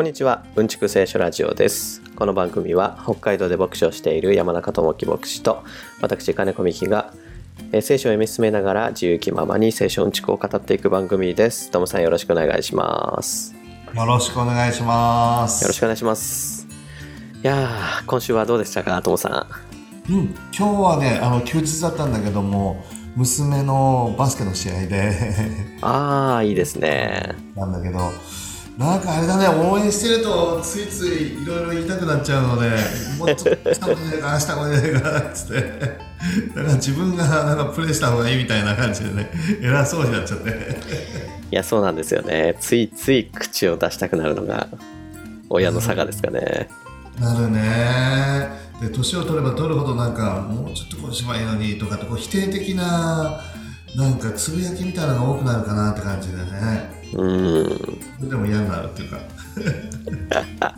こんにちは。うんちく聖書ラジオです。この番組は北海道で牧師をしている山中智樹牧師と私金子美希がえー聖書を読み進めながら自由気ままに聖書うんちくを語っていく番組です。ともさんよろしくお願いします。よろしくお願いします。よろしくお願いします。いやー今週はどうでしたかともさん？うん、今日はね、あの休日だったんだけども、娘のバスケの試合で。ああいいですね。なんだけど、なんかあれだね、応援してるとついついいろいろ言いたくなっちゃうので、もうちょっとしたことねえか、したことねえかっつって、だから自分がなんかプレイした方がいいみたいな感じでね、偉そうになっちゃって。いやそうなんですよね。ついつい口を出したくなるのが親の差がですかね。なるね。で年を取れば取るほどなんかもうちょっとこうしばいいのにとかってこう否定的ななんかつぶやきみたいなのが多くなるかなって感じでね。うん。でも嫌になるっていうか。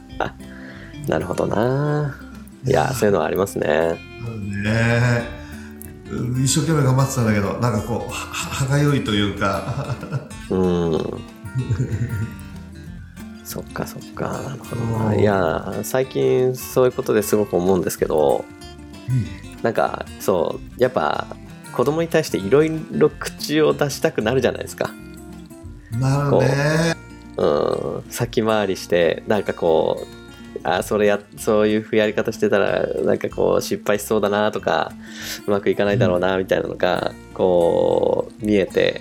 なるほどな。いやそういうのはありますね。ねうん一生懸命頑張ってたんだけどなんかこうは歯がゆいというか。うん。そっかそっか。なるほどないや最近そういうことですごく思うんですけどなんかそうやっぱ子供に対していろいろ口を出したくなるじゃないですか。なるね。うん先回りしてなんかこうあそれやそういうやり方してたらなんかこう失敗しそうだなとかうまくいかないだろうなみたいなのがこう見えて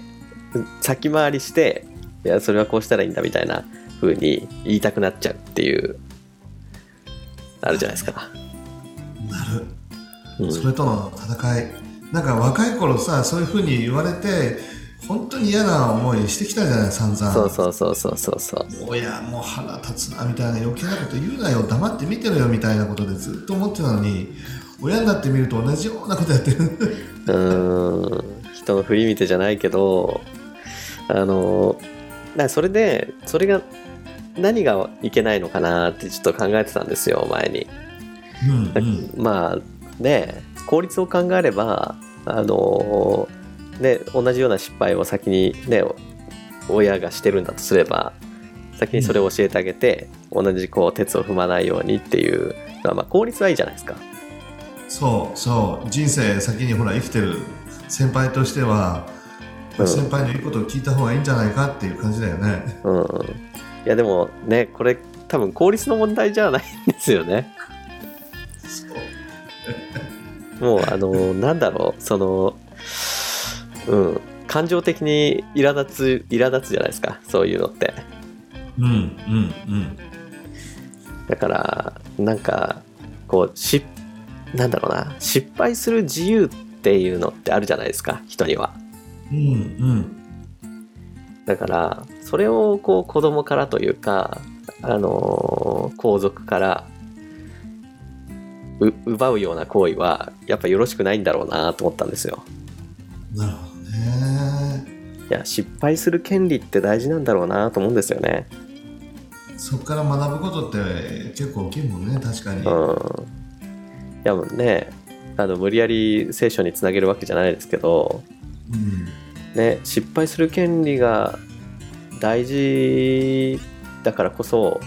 先回りしていやそれはこうしたらいいんだみたいな風に言いたくなっちゃうっていうあるじゃないですか。なる。うん。それとの戦いなんか若い頃さそういうふうに言われて本当に嫌な思いしてきたじゃない散々。そうそうそうそうそうそう。もういやもう腹立つなみたいな余計なこと言うなよ。黙って見てろよみたいなことでずっと思ってたのに親になってみると同じようなことやってる。うーん。人の振り見てじゃないけどあのだからそれでそれが何がいけないのかなってちょっと考えてたんですよ前に。うんうん。まあね効率を考えればあのね同じような失敗を先にね親がしてるんだとすれば先にそれを教えてあげて、同じこう鉄を踏まないようにっていうのはまあ効率はいいじゃないですか。そうそう。人生先にほら生きてる先輩としては、うん。先輩の言うことを聞いた方がいいんじゃないかっていう感じだよね。うん、いやでもねこれ多分効率の問題じゃないんですよね。そうもうあのなんだろうそのうん感情的に苛立つ苛立つじゃないですかそういうのって。うんうんうんだからなんかこうしなんだろうな失敗する自由っていうのってあるじゃないですか人には。うんうんだからそれをこう子供からというかあの皇族からう奪うような行為はやっぱよろしくないんだろうなと思ったんですよ。なるほどねいや失敗する権利って大事なんだろうなと思うんですよね。そこから学ぶことって結構大きいもんね確かに、うん。いやもうねあの無理やり聖書につなげるわけじゃないですけど、うんね、失敗する権利が大事だからこそ、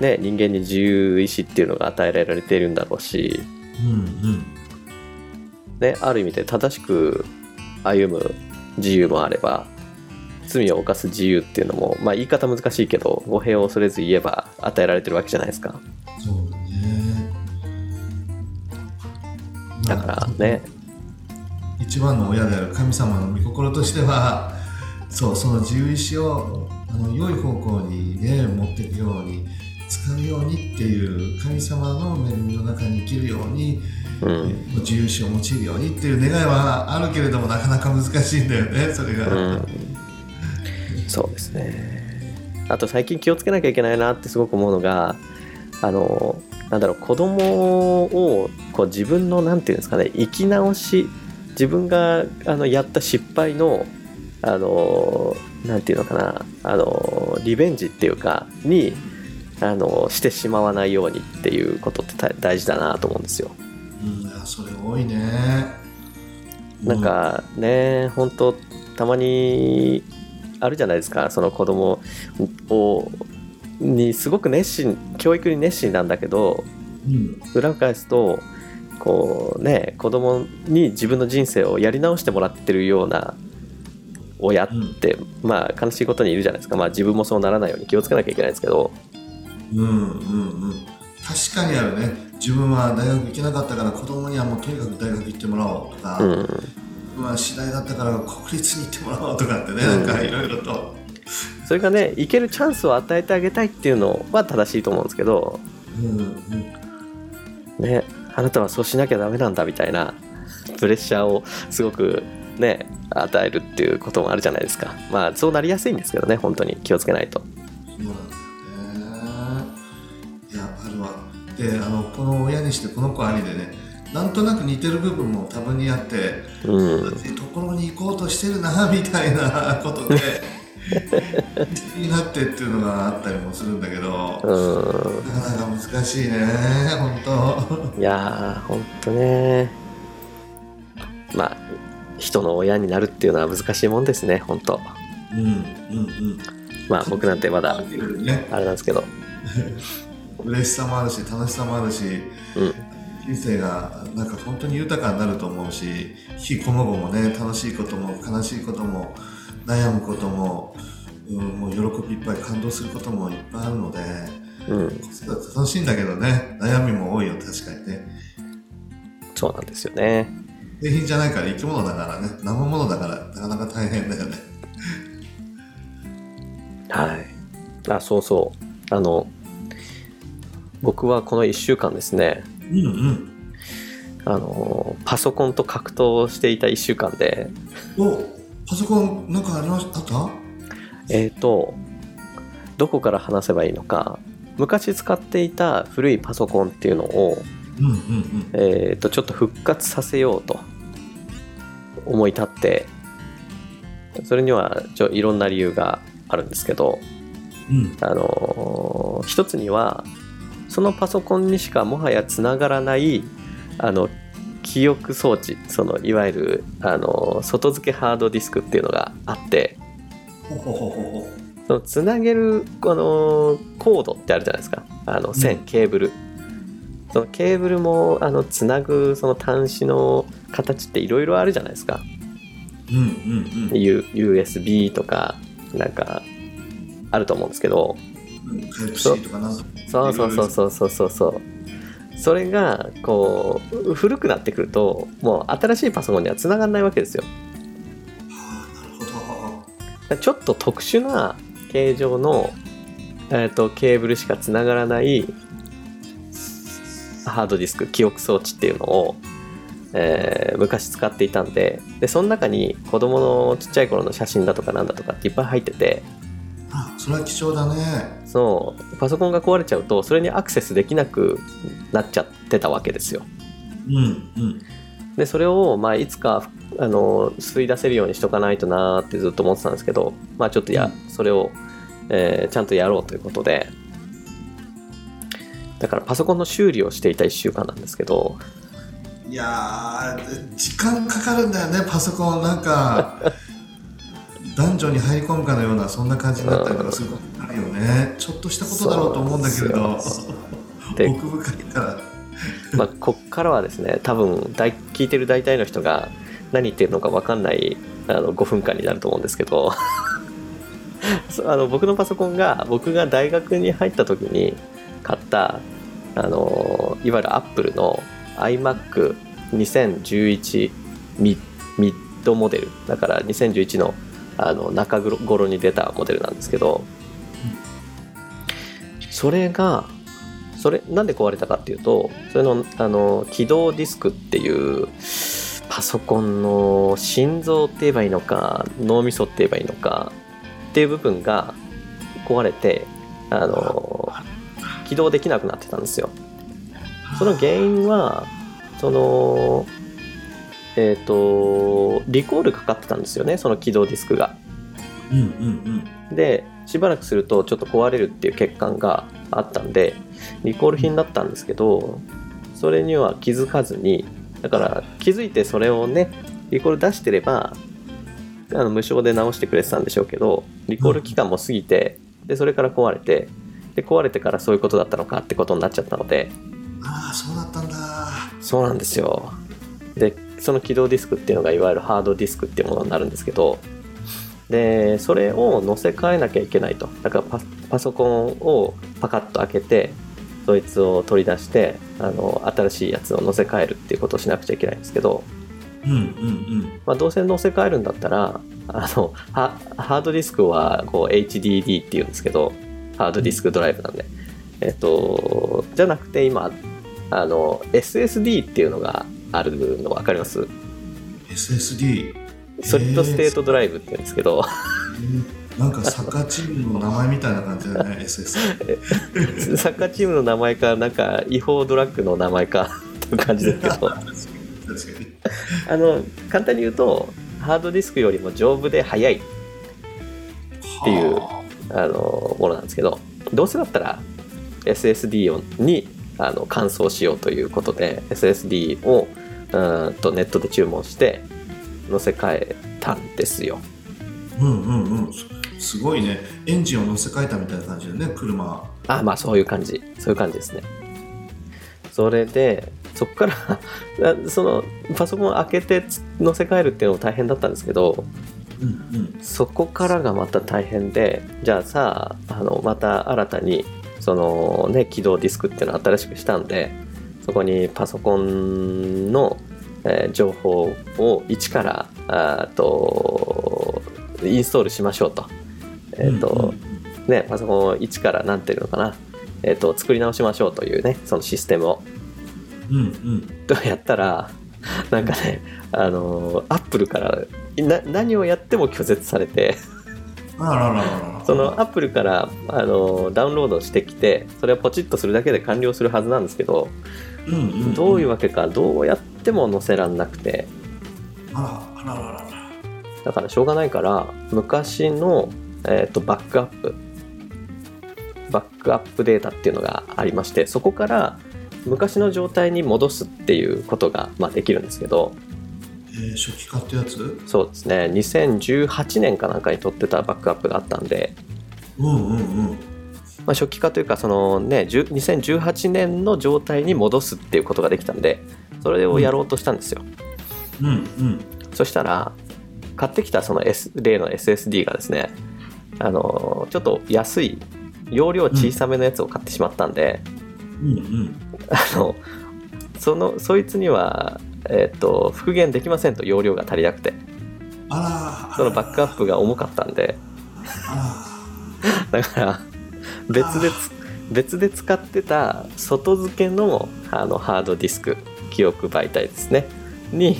ね、人間に自由意志っていうのが与えられているんだろうし、うんね、ある意味で正しく歩む自由もあれば罪を犯す自由っていうのも、まあ、言い方難しいけど語弊を恐れず言えば与えられてるわけじゃないですか。うんそうだからね。一番の親である神様の御心としてはそうその自由意志をあの良い方向にね持っていくように使うようにっていう神様の恵みの中に生きるように、うん。自由意志を用いるようにっていう願いはあるけれどもなかなか難しいんだよねそれが、うん。そうですね。あと最近気をつけなきゃいけないなってすごく思うのがあのなんだろう子供をこう自分のなんていうんですかね生き直し自分があのやった失敗のあのなんていうのかなあのリベンジっていうかにあのしてしまわないようにっていうことって大大事だなと思うんですよ。うん、あそれ多いね。なんかね本当たまにあるじゃないですか。その子供をにすごく熱心教育に熱心なんだけどうん裏を返すとこうね子供に自分の人生をやり直してもらってるような親って、まあ悲しいことにいるじゃないですか。まあ自分もそうならないように気をつけなきゃいけないんですけどうんうんうん。確かにあるね。自分は大学行けなかったから子供にはもうとにかく大学行ってもらおうとか、うん。まあ次第だったから国立に行ってもらおうとかってね、うん。なんかいろいろと、それがね行けるチャンスを与えてあげたいっていうのは正しいと思うんですけど。うんうん、ねあなたはそうしなきゃダメなんだみたいなプレッシャーをすごくね与えるっていうこともあるじゃないですか。まあそうなりやすいんですけどね本当に気をつけないとであのこの親にしてこの子ありでねなんとなく似てる部分も多分にあってうん。ところに行こうとしてるな みたいなことで気になってっていうのがあったりもするんだけど、うんなかなか難しいね本当。いやーほんとね。まあ人の親になるっていうのは難しいもんですね本当。うんうんうん。まあ僕なんてまだね。あれなんですけど 嬉しさもあるし楽しさもあるしうん。人生がなんか本当に豊かになると思うし日この後もね楽しいことも悲しいことも悩むことも、うん、もう喜びいっぱい感動することもいっぱいあるのでうん。子育て楽しいんだけどね悩みも多いよ確かにね。そうなんですよね。製品じゃないから生き物だからね生物だからなかなか大変だよね。はい。あそうそう。あの僕はこの1週間ですねうんうん。あのパソコンと格闘していた1週間で。おパソコンなんかありました？あったえっ、とどこから話せばいいのか。昔使っていた古いパソコンっていうのを、うんうんうん。えー、とちょっと復活させようと思い立ってそれにはちょいろんな理由があるんですけど、うん。あのー一つにはそのパソコンにしかもはやつながらないあの記憶装置そのいわゆる、あのー外付けハードディスクっていうのがあってそのつなげる、あのーコードってあるじゃないですか。あの線、うん。ケーブル。そのケーブルもあのつなぐその端子の形っていろいろあるじゃないですか、うんうんうん。U、USB とかなんかあると思うんですけどタイプ C とかなんかそうそうそうそうそう。そうそうそれがこう古くなってくるともう新しいパソコンにはつながらないわけですよ。なるほど。ちょっと特殊な形状の、えー、とケーブルしかつながらないハードディスク記憶装置っていうのを、えー昔使っていたんででその中に子供のちっちゃい頃の写真だとかなんだとかっていっぱい入っててあそれは貴重だね。そう。パソコンが壊れちゃうとそれにアクセスできなくなっちゃってたわけですよ。うんうん。でそれを、まあ、いつかあの吸い出せるようにしとかないとなーってずっと思ってたんですけど、まあ、ちょっとや、それを、えーちゃんとやろうということで。だからパソコンの修理をしていた1週間なんですけど。いやー時間かかるんだよねパソコン。なんか男女に入り込むかのようなそんな感じになったりとかすることあるよね。ちょっとしたことだろうと思うんだけれど。で奥深いから。まあ、こっからはですね多分大聞いてる大体の人が何言ってるのか分かんないあの5分間になると思うんですけど。あの僕のパソコンが僕が大学に入った時に買ったあのいわゆるアップルの iMac2011 ミミッドモデル。だから2011のあの中頃に出たモデルなんですけどそれがそれなんで壊れたかっていうとそれのあの起動ディスクっていうパソコンの心臓って言えばいいのか脳みそって言えばいいのかっていう部分が壊れてあの起動できなくなってたんですよ。その原因はそのえっ、とリコールかかってたんですよねその起動ディスクが。うんうんでしばらくするとちょっと壊れるっていう欠陥があったんでリコール品だったんですけどそれには気づかずにだから気づいてそれをねリコール出してればあの無償で直してくれてたんでしょうけどリコール期間も過ぎてでそれから壊れてで壊れてからそういうことだったのかってことになっちゃったので。ああそうだったんだ。そうなんですよ。でその起動ディスクっていうのがいわゆるハードディスクっていうものになるんですけどでそれを載せ替えなきゃいけないと。だからパパソコンをパカッと開けてそいつを取り出してあの新しいやつを載せ替えるっていうことをしなくちゃいけないんですけど、うんうんうん。まあ、どうせ載せ替えるんだったらあのハハードディスクはこう HDD っていうんですけどハードディスクドライブなんで、えっとじゃなくて今あの SSD っていうのがあるの分かります？SSD ソリッドステートドライブって言うんですけど、なんかサッカーチームの名前みたいな感じだね SS サッカーチームの名前かなんか違法ドラッグの名前かという感じですけど。あの簡単に言うとハードディスクよりも丈夫で速いっていうはあ。のものなんですけど。どうせだったら SSD をにあの乾燥しようということで SSD をうーんとネットで注文して載せ替えたんですよ。あうんうんうん。すすごいね。エンジンを乗せ替えたみたいな感じでね車あまあそういう感じ。そういう感じですね。それでそこからあ そのパソコン開けてつ載せ替えるっていうのも大変だったんですけどうんうん。そこからがまた大変でじゃあさああのまた新たにそのね起動ディスクっていうのを新しくしたんでそこにパソコンの、えー情報を一からあーとインストールしましょうと,、えーとうんうん。ね、パソコンを一から何ていうのかな、えー、と作り直しましょうというねそのシステムを。うんうん。とやったらなんかねあのアップルからな何をやっても拒絶されてそのアップルからあのダウンロードしてきてそれをポチッとするだけで完了するはずなんですけどうんうんうん。どういうわけかどうやっても載せらんなくて。だからしょうがないから昔の、えー、とバックアップ。バックアップデータっていうのがありましてそこから昔の状態に戻すっていうことが、まあ、できるんですけどえー初期化ってやつ？そうですね。2018年かなんかに撮ってたバックアップがあったんで、うんうんうん。まあ、初期化というかその、ね、10 2018年の状態に戻すっていうことができたんでそれをやろうとしたんですよ、うんうん。そしたら買ってきたその、S、例の SSD がですねあのちょっと安い容量小さめのやつを買ってしまったんで、うんうん。あのそのそいつには、えっと復元できませんと容量が足りなくて。そのバックアップが重かったんで。あだから別でつ別で使ってた外付けのあのハードディスク記憶媒体ですね。に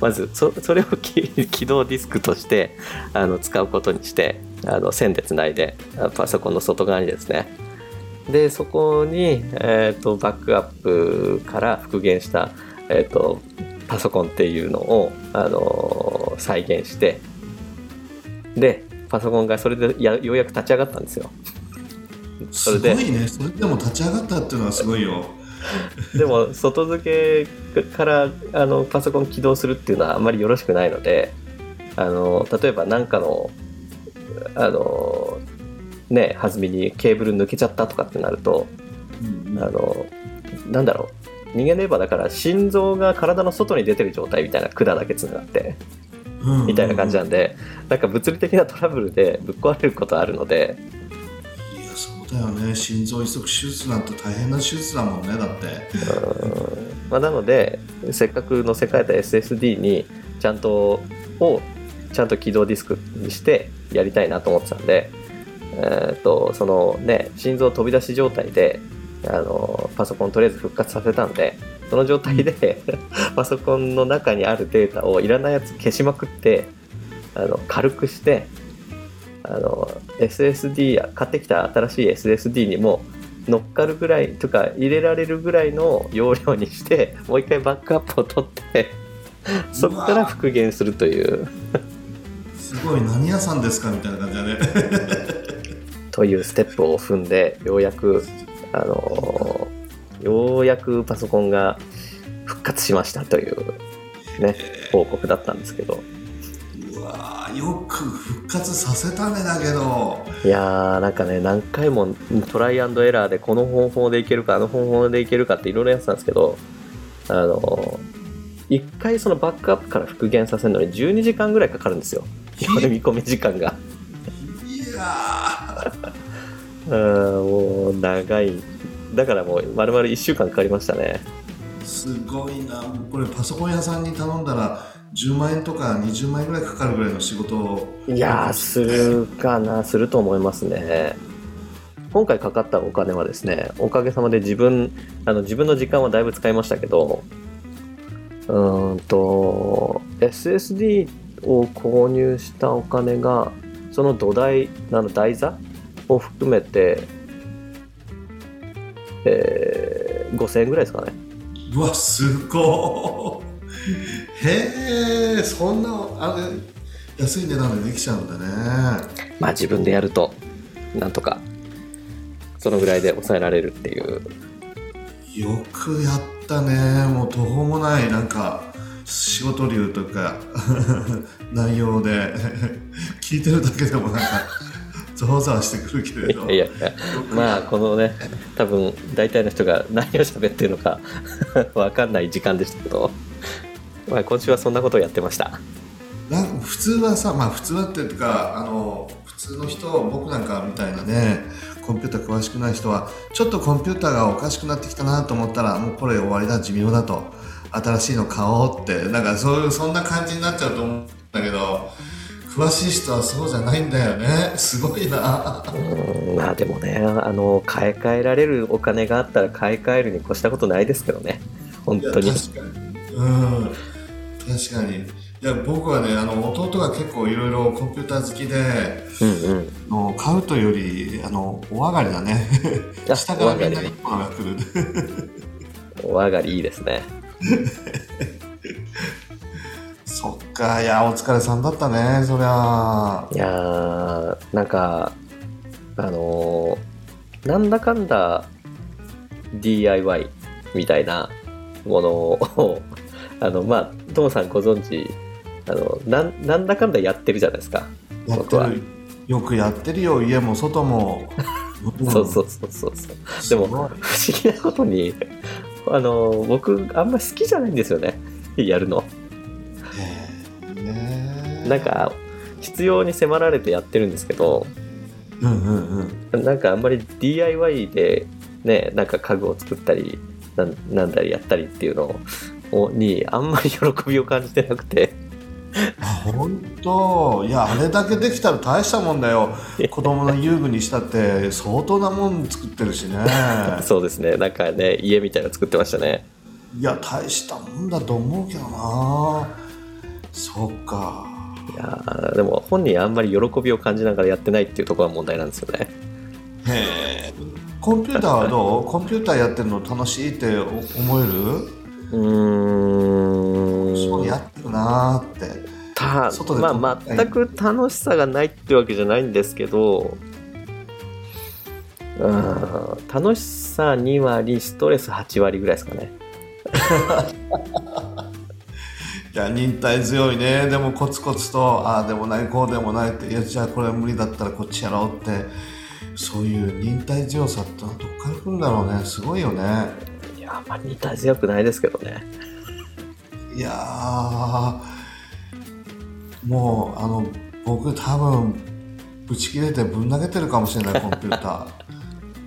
まずそそれをき 起動ディスクとしてあの使うことにしてあの線でつないであパソコンの外側にですね。でそこに、えー、とバックアップから復元した、えー、とパソコンっていうのを、あの再現してでパソコンがそれでやようやく立ち上がったんですよ。それでごいね。それでも立ち上がったっていうのはすごいよ。でも外付けからあのパソコン起動するっていうのはあんまりよろしくないのであの例えば何かのあのね弾みにケーブル抜けちゃったとかってなるとうんあのなんだろう人間で言えばだから心臓が体の外に出てる状態みたいな管だけつながってうん。みたいな感じなんでなんか物理的なトラブルで ぶっ壊れることあるので。いやそうだよね。心臓移植手術なんて大変な手術だもんねだって。うん。まあ、なのでせっかく載せ替えた SSD にちゃんとをちゃんと起動ディスクにしてやりたいなと思ってたんで、えー、とそのね心臓飛び出し状態であのパソコンとりあえず復活させたんでその状態で パソコンの中にあるデータをいらないやつ消しまくってあの軽くしてあの SSD や買ってきた新しい SSD にも乗っかるぐらいとか入れられるぐらいの容量にして もう一回バックアップを取ってそこから復元するという。すごい。何屋さんですかみたいな感じだね。というステップを踏んでようやくあのようやくパソコンが復活しましたというね報告だったんですけど。うわーよく復活させたねだけど。いやーなんかね何回もトライアンドエラーでこの方法でいけるかあの方法でいけるかっていろいろやってたんですけどあの一回そのバックアップから復元させるのに12時間ぐらいかかるんですよ。読み込み時間が。いやうん。もう長い。だからもう丸々1週間かかりましたね。ーすごいな。これパソコン屋さんに頼んだら10万円とか20万円ぐらいかかるぐらいの仕事を。いやーするかな。すると思いますね。今回かかったお金はですねおかげさまで自分あの自分の時間はだいぶ使いましたけどうーんと SSD を購入したお金がその土台あの台座を含めて、えー5000円ぐらいですかね。うわすごいへえそんなあれ安い値段でできちゃうんだね。まあ自分でやるとなんとかそのぐらいで抑えられるっていう。よくやったね。もう途方もないなんか仕事量とか 内容で。聞いてるだけでもなんかざわざわしてくるけれどいやいや。まあこのね多分大体の人が何を喋ってるのか わかんない時間でしたけど、まあ、今週はそんなことをやってました。なんか普通はさまあ普通はっていうかあの普通の人僕なんかみたいなねコンピューター詳しくない人はちょっとコンピューターがおかしくなってきたなと思ったらもうこれ終わりだ寿命だと。新しいの買おうってなんかそういうそんな感じになっちゃうと思うんだけど詳しい人はそうじゃないんだよね。すごいな。うんまあでもねあの買い替えられるお金があったら買い替えるに越したことないですけどね。本当に。確かに。うん。確かに。いや僕はねあの弟が結構いろいろコンピューター好きでうんうん。買うというよりあのお上がりだね。あ下からみんなに来る。お上がりいいですねそっかいやお疲れさんだったねそりゃ。いやーなんかあのーなんだかんだ DIY みたいなものを あのまあトモさんご存知あのなんなんだかんだやってるじゃないですかやってる。よくやってるよ家も外も、ん そうそうそうそうそう。でも不思議なことにあの僕あんまり好きじゃないんですよねやるのなんか必要に迫られてやってるんですけどうんうんうん。なんかあんまり DIY でねなんか家具を作ったりなんなんだりやったりっていうのをにあんまり喜びを感じてなくて。あ本当。いやあれだけできたら大したもんだよ。子供の遊具にしたって相当なもん作ってるしね。そうですね。なんかね家みたいなの作ってましたね。いや大したもんだと思うけどな。そっかいやーでも本人あんまり喜びを感じながらやってないっていうところが問題なんですよね。へえコンピューターはどう？コンピューターやってるの楽しいって思える？うーん。そうやってるなーって。たまあ全く楽しさがないってわけじゃないんですけどうん楽しさ2割ストレス8割ぐらいですかね いや忍耐強いね。でもコツコツとああでもないこうでもないっていやじゃあこれ無理だったらこっちやろうってそういう忍耐強さってのはどっから来るんだろうね。すごいよね。いやあんまり似た強くないですけどね。いやーもうあの僕多分ぶち切れてぶん投げてるかもしれないコンピューター。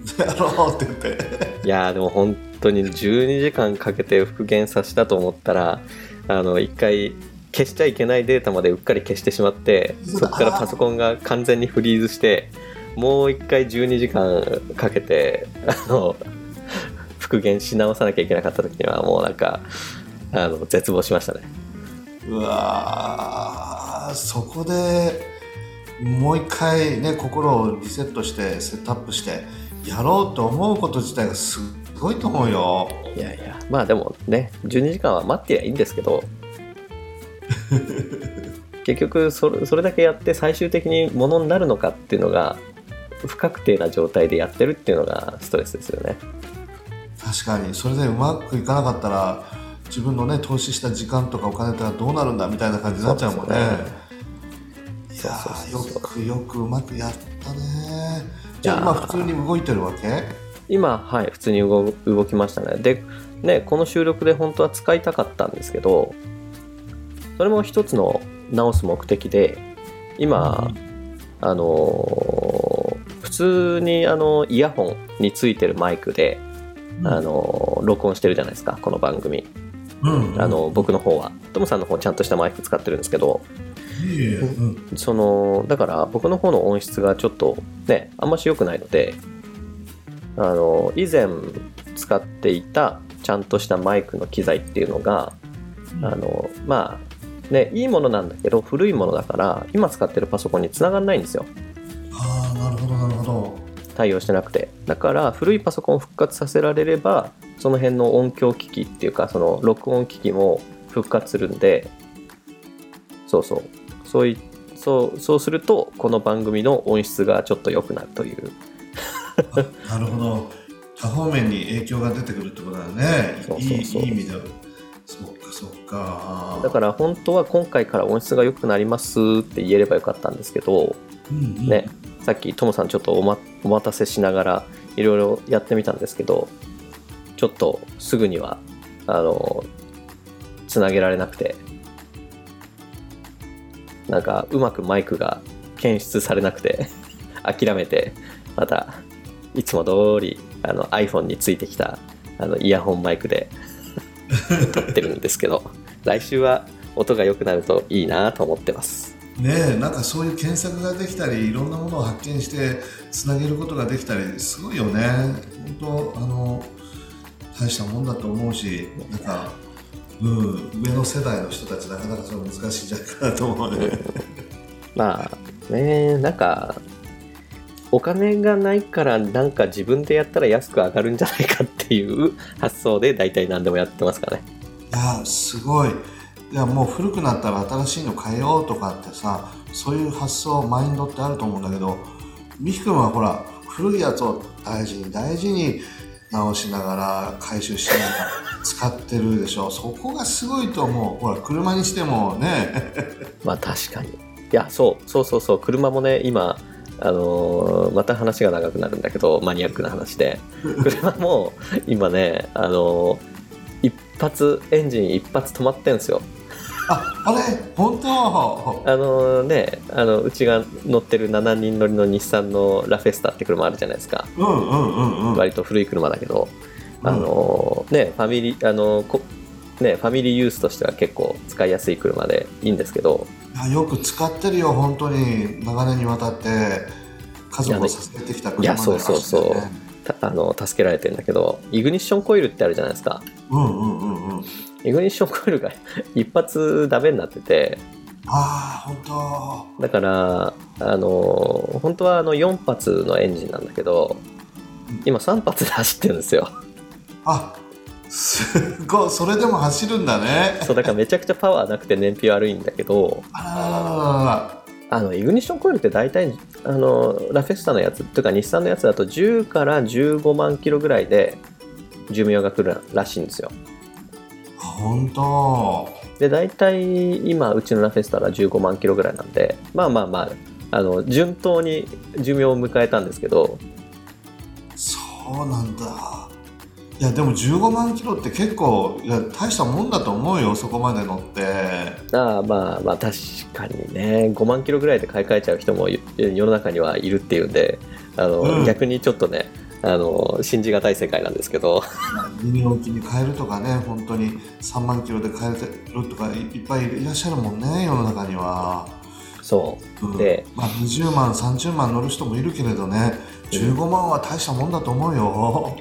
やろうって言って。いやーでも本当に12時間かけて復元させたと思ったらあの一回消しちゃいけないデータまでうっかり消してしまってそこからパソコンが完全にフリーズしてもう一回12時間かけてあの復元し直さなきゃいけなかった時にはもうなんかあの絶望しましたね。うわーそこでもう一回ね心をリセットしてセットアップしてやろうと思うこと自体がすごいと思うよ。いやいやまあでもね12時間は待ってりゃいいんですけど。結局それそれだけやって最終的にものになるのかっていうのが不確定な状態でやってるっていうのがストレスですよね。確かに。それでうまくいかなかったら自分のね投資した時間とかお金とかどうなるんだみたいな感じになっちゃうもんね。そうですいやよくよくうまくやったねじゃあ今普通に動いてるわけ？今はい普通に動動きましたね。でねこの収録で本当は使いたかったんですけどそれも一つの直す目的で今、あのー普通にあのイヤホンについてるマイクで、うん。あのー録音してるじゃないですかこの番組、うんうん。あの僕の方は。トムさんの方ちゃんとしたマイク使ってるんですけどそのだから僕の方の音質がちょっとねあんまし良くないのであの以前使っていたちゃんとしたマイクの機材っていうのがあのまあねいいものなんだけど古いものだから今使ってるパソコンにつながんないんですよ。ああなるほどなるほど。対応してなくて。だから古いパソコンを復活させられればその辺の音響機器っていうかその録音機器も復活するんでそうそう。そういそうそうするとこの番組の音質がちょっと良くなるというあ なるほど。多方面に影響が出てくるってことだよね。そうそうそう。いい意味では。そっかそっか。だから本当は今回から音質が良くなりますって言えればよかったんですけどうんうん。ねさっきトモさんちょっとお,、ま、お待たせしながらいろいろやってみたんですけどちょっとすぐにはあのつなげられなくてなんかうまくマイクが検出されなくて 諦めてまたいつも通りあの iPhone についてきたあのイヤホンマイクで 撮ってるんですけど来週は音が良くなるといいなと思ってます。ねえなんかそういう検索ができたりいろんなものを発見してつなげることができたりすごいよね。本当あの大したもんだと思うしなんか、うん、上の世代の人たちなかなかそれ難しいんじゃないかなと思うね。まあねなんかお金がないからなんか自分でやったら安く上がるんじゃないかっていう発想で大体何でもやってますかね。いやすごい。いやもう古くなったら新しいの変えようとかってさそういう発想マインドってあると思うんだけど美樹君はほら古いやつを大事に大事に直しながら回収しながら使ってるでしょ。そこがすごいと思う。ほら車にしてもね。まあ確かに。いやそうそうそうそう。車もね今あのーまた話が長くなるんだけどマニアックな話で。車も今ねあのー一発エンジン一発止まってんすよ。ああれ？本当？あのねあのうちが乗ってる7人乗りの日産のラフェスタって車あるじゃないですか。うんうんうんうん。割と古い車だけど、うん。あのねファミリーあのこねファミリーユースとしては結構使いやすい車でいいんですけど。いやよく使ってるよ本当に。長年にわたって。家族を支えてきた車いやそうそうそう。あの助けられてるんだけどイグニッションコイルってあるじゃないですか。うんうんうんうんイグニッションコイルが 一発ダメになってて。ああ本だからあの本当はあの4発のエンジンなんだけど今3発で走ってるんですよ。当あすごいそれでも走るんだね。そうだからめちゃくちゃパワーなくて燃費悪いんだけどあのイグニッションコイルって大体あのラフェスタのやつとか日産のやつだと10から15万キロぐらいで寿命が来るらしいんですよ。本当。で大体今うちのラフェスタが15万キロぐらいなんでまあまあまああの順当に寿命を迎えたんですけど。そうなんだいやでも15万キロって結構いや大したもんだと思うよそこまで乗って。ああまあまあ確かにね。5万キロぐらいで買い替えちゃう人も世世の中にはいるっていうんであの、うん。逆にちょっとねあの信じがたい世界なんですけど。2年おきに買えるとかね本当に3万キロで買えてるとかいいっぱいいらっしゃるもんね世の中には、そう。うん。でまあ、20万30万乗る人もいるけれどね15万は大したもんだと思うよ、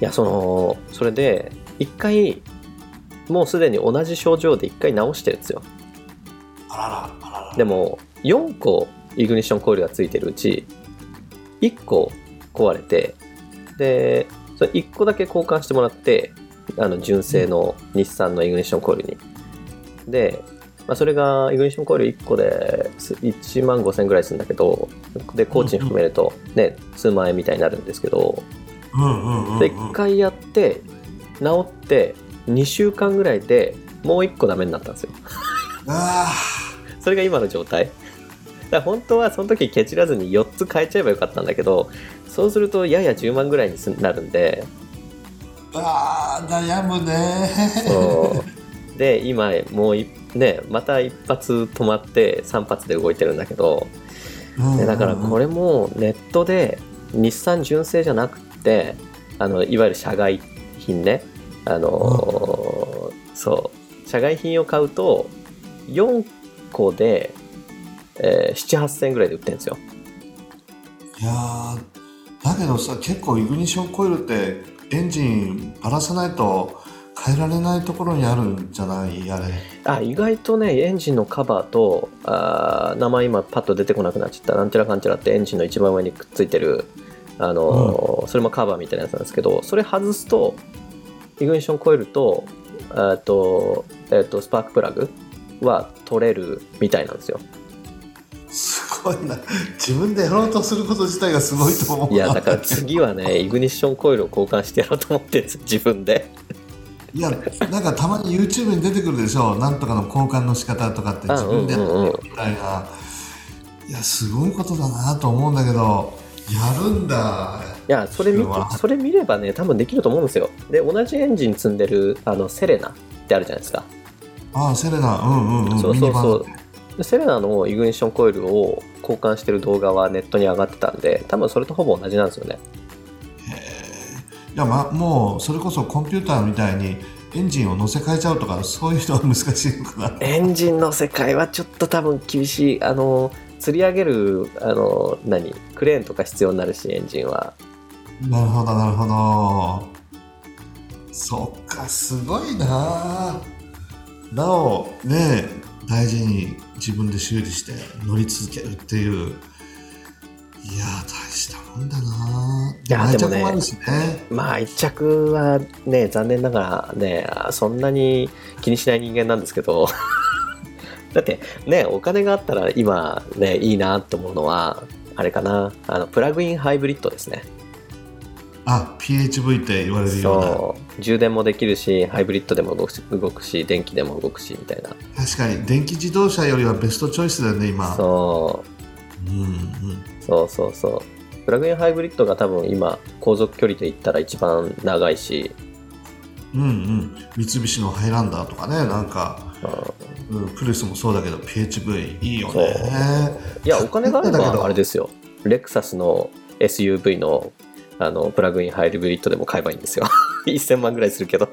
いやそのそれで一回もうすでに同じ症状で一回直してるんですよ。あららあらら。でも4個イグニッションコイルがついてるうち1個壊れてでそれ1個だけ交換してもらってあの純正の日産のイグニッションコイルに。で、まあ、それがイグニッションコイル1個です1万5000円ぐらいするんだけどで工賃含めるとね数万円みたいになるんですけどうんうんうん、うん、で1回やって治って2週間ぐらいでもう1個ダメになったんですよ。あそれが今の状態。ら本当はその時ケチらずに4つ変えちゃえばよかったんだけどそうするとやや10万ぐらいにすなるんで。あー悩むね。そう。で今もういねまた一発止まって3発で動いてるんだけど。うんでだからこれもネットで日産純正じゃなくてあのいわゆる社外品ね。あのーそう。社外品を買うと4個で、えー、78000円ぐらいで売ってるんですよ。いやーだけどさ結構イグニッションコイルってエンジンばらさないと変えられないところにあるんじゃない？あれ。あ意外とねエンジンのカバーとあー名前今パッと出てこなくなっちゃった。なんちゃらかんちゃらってエンジンの一番上にくっついてるあのーそれもカバーみたいなやつなんですけどそれ外すとイグニッションコイルとあーと,、えー、とスパークプラグは取れるみたいなんですよ。すごいな。自分でやろうとすること自体がすごいと思ういやだから次はねイグニッションコイルを交換してやろうと思ってるんです自分で。いやなんかたまに YouTube に出てくるでしょ。なんとかの交換の仕方とかってあ自分でやってうんうんうんるみたいな。いやすごいことだなと思うんだけどやるんだ。いやそれ見てそれ見ればね多分できると思うんですよ。で同じエンジン積んでるあのセレナってあるじゃないですか。ああセレナ。うんうんうん。そうそうそう。セレナのイグニッションコイルを交換してる動画はネットに上がってたんで多分それとほぼ同じなんですよね。いや、ま、もうそれこそコンピューターみたいにエンジンを乗せ替えちゃうとかそういうのは難しいのかな。エンジンの世界はちょっと多分厳しい。あの釣り上げるあの何？クレーンとか必要になるしエンジンは。なるほどなるほど。そっかすごいな。なおね大事に自分で修理して乗り続けるっていう。いや大したもんだな。いやでもねね。まあ愛着はね残念ながらねそんなに気にしない人間なんですけどだってねお金があったら今ねいいなと思うのはあれかな。あのプラグインハイブリッドですね。あ PHV って言われるような。そう。充電もできるしハイブリッドでも動くし動くし電気でも動くしみたいな。確かに電気自動車よりはベストチョイスだよね今。そう。うんうん。そうそうそう。プラグインハイブリッドが多分今航続距離で言ったら一番長いし、うんうん。三菱のハイランダーとかねなんか、うんうん、プリウスもそうだけど PHV いいよね。いやお金があれだけどばあれですよ。レクサスの SUV のあのプラグインハイブリッドでも買えばいいんですよ。1000万ぐらいするけど。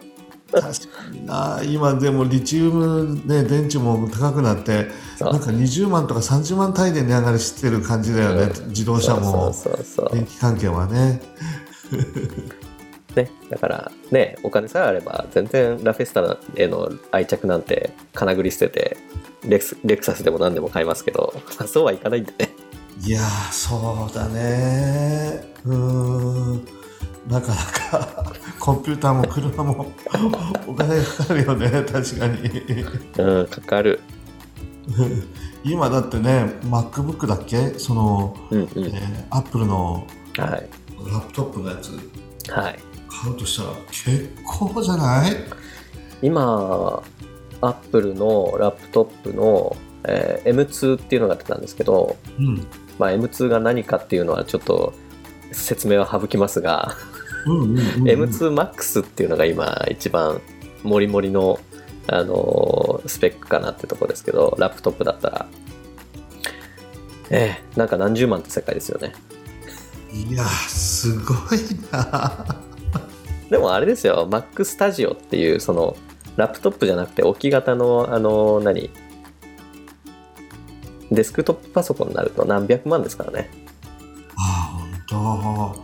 確かにな。今でもリチウム、ね、電池も高くなってなんか20万とか30万単位で値上がりしてる感じだよね、う自動車も。電気関係はねね。だからねお金さえあれば全然ラフェスタへの愛着なんて金繰り捨ててレクスレクサスでも何でも買いますけど、まあ、そうはいかないんでね。いやーそうだね。うーん。なかなか コンピューターも車も お金がかかるよね。確かに。うんかかる。今だってね MacBook だっけ？その、うんうん。えー、Apple のはい。ラップトップのやつ。はい買うとしたら結構じゃない？今アップルのラップトップの、えー M2 っていうのが出たんですけど、うん。まあ、M2 が何かっていうのはちょっと説明は省きますが、うんうんうんうん。M2MAX っていうのが今一番モリモリの、あのースペックかなってとこですけどラップトップだったら。ええなんか何十万って世界ですよね。いやすごいなでもあれですよ。Mac Studio っていうそのラップトップじゃなくて置き型のあの何？デスクトップパソコンになると何百万ですからね。あ本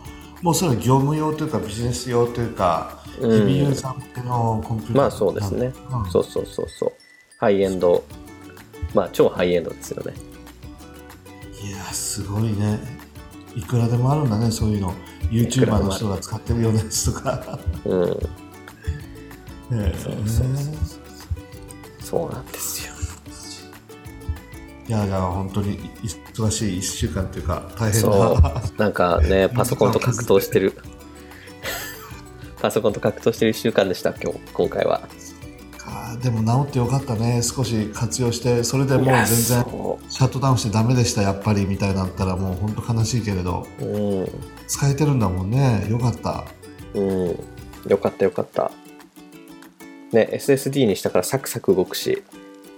当。もうそれは業務用というかビジネス用というか、うヘビーユーんザー向けのコンピューター。まあそうですね。うん。そうそうそうそう。ハイエンド。まあ超ハイエンドですよね。いやすごいね。いくらでもあるんだねそういうの YouTuber の人が使ってるようなやつとか。うん。ええそうそうそうそう。なんですよ。いやいや本当に忙しい1週間というか大変そなう。なんかね パソコンと格闘してる。パソコンと格闘してる1週間でした今日。今回は。でも治ってよかったね。少し活用してそれでもう全然シャそットダウンしてダメでしたやっぱりみたいになったらもう本当悲しいけれど。ううん使えてるんだもんね。よかった。うん。よかったよかった。ね SSD にしたからサクサク動くし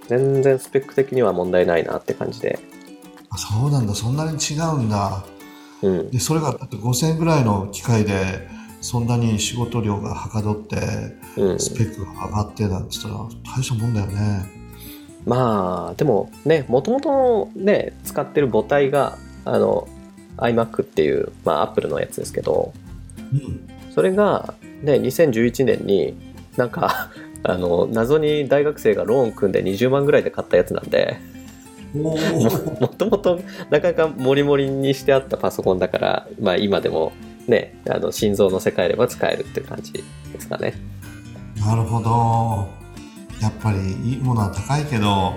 全然スペック的には問題ないなって感じで。あそうなんだ。そんなに違うんだ。うん。でそれがだって5000円ぐらいの機械でそんなに仕事量がはかどってうん。スペックが上がってなんて言ったら大したもんだよね。まあでもねもともとのね使ってる母体があの iMac っていう、まあ、Apple のやつですけどうん。それがね2011年になんか あの謎に大学生がローン組んで20万ぐらいで買ったやつなんで もともとなかなかモリモリにしてあったパソコンだから、まあ、今でもねあの心臓の世界では使えるっていう感じですかね。なるほど。やっぱりいいものは高いけど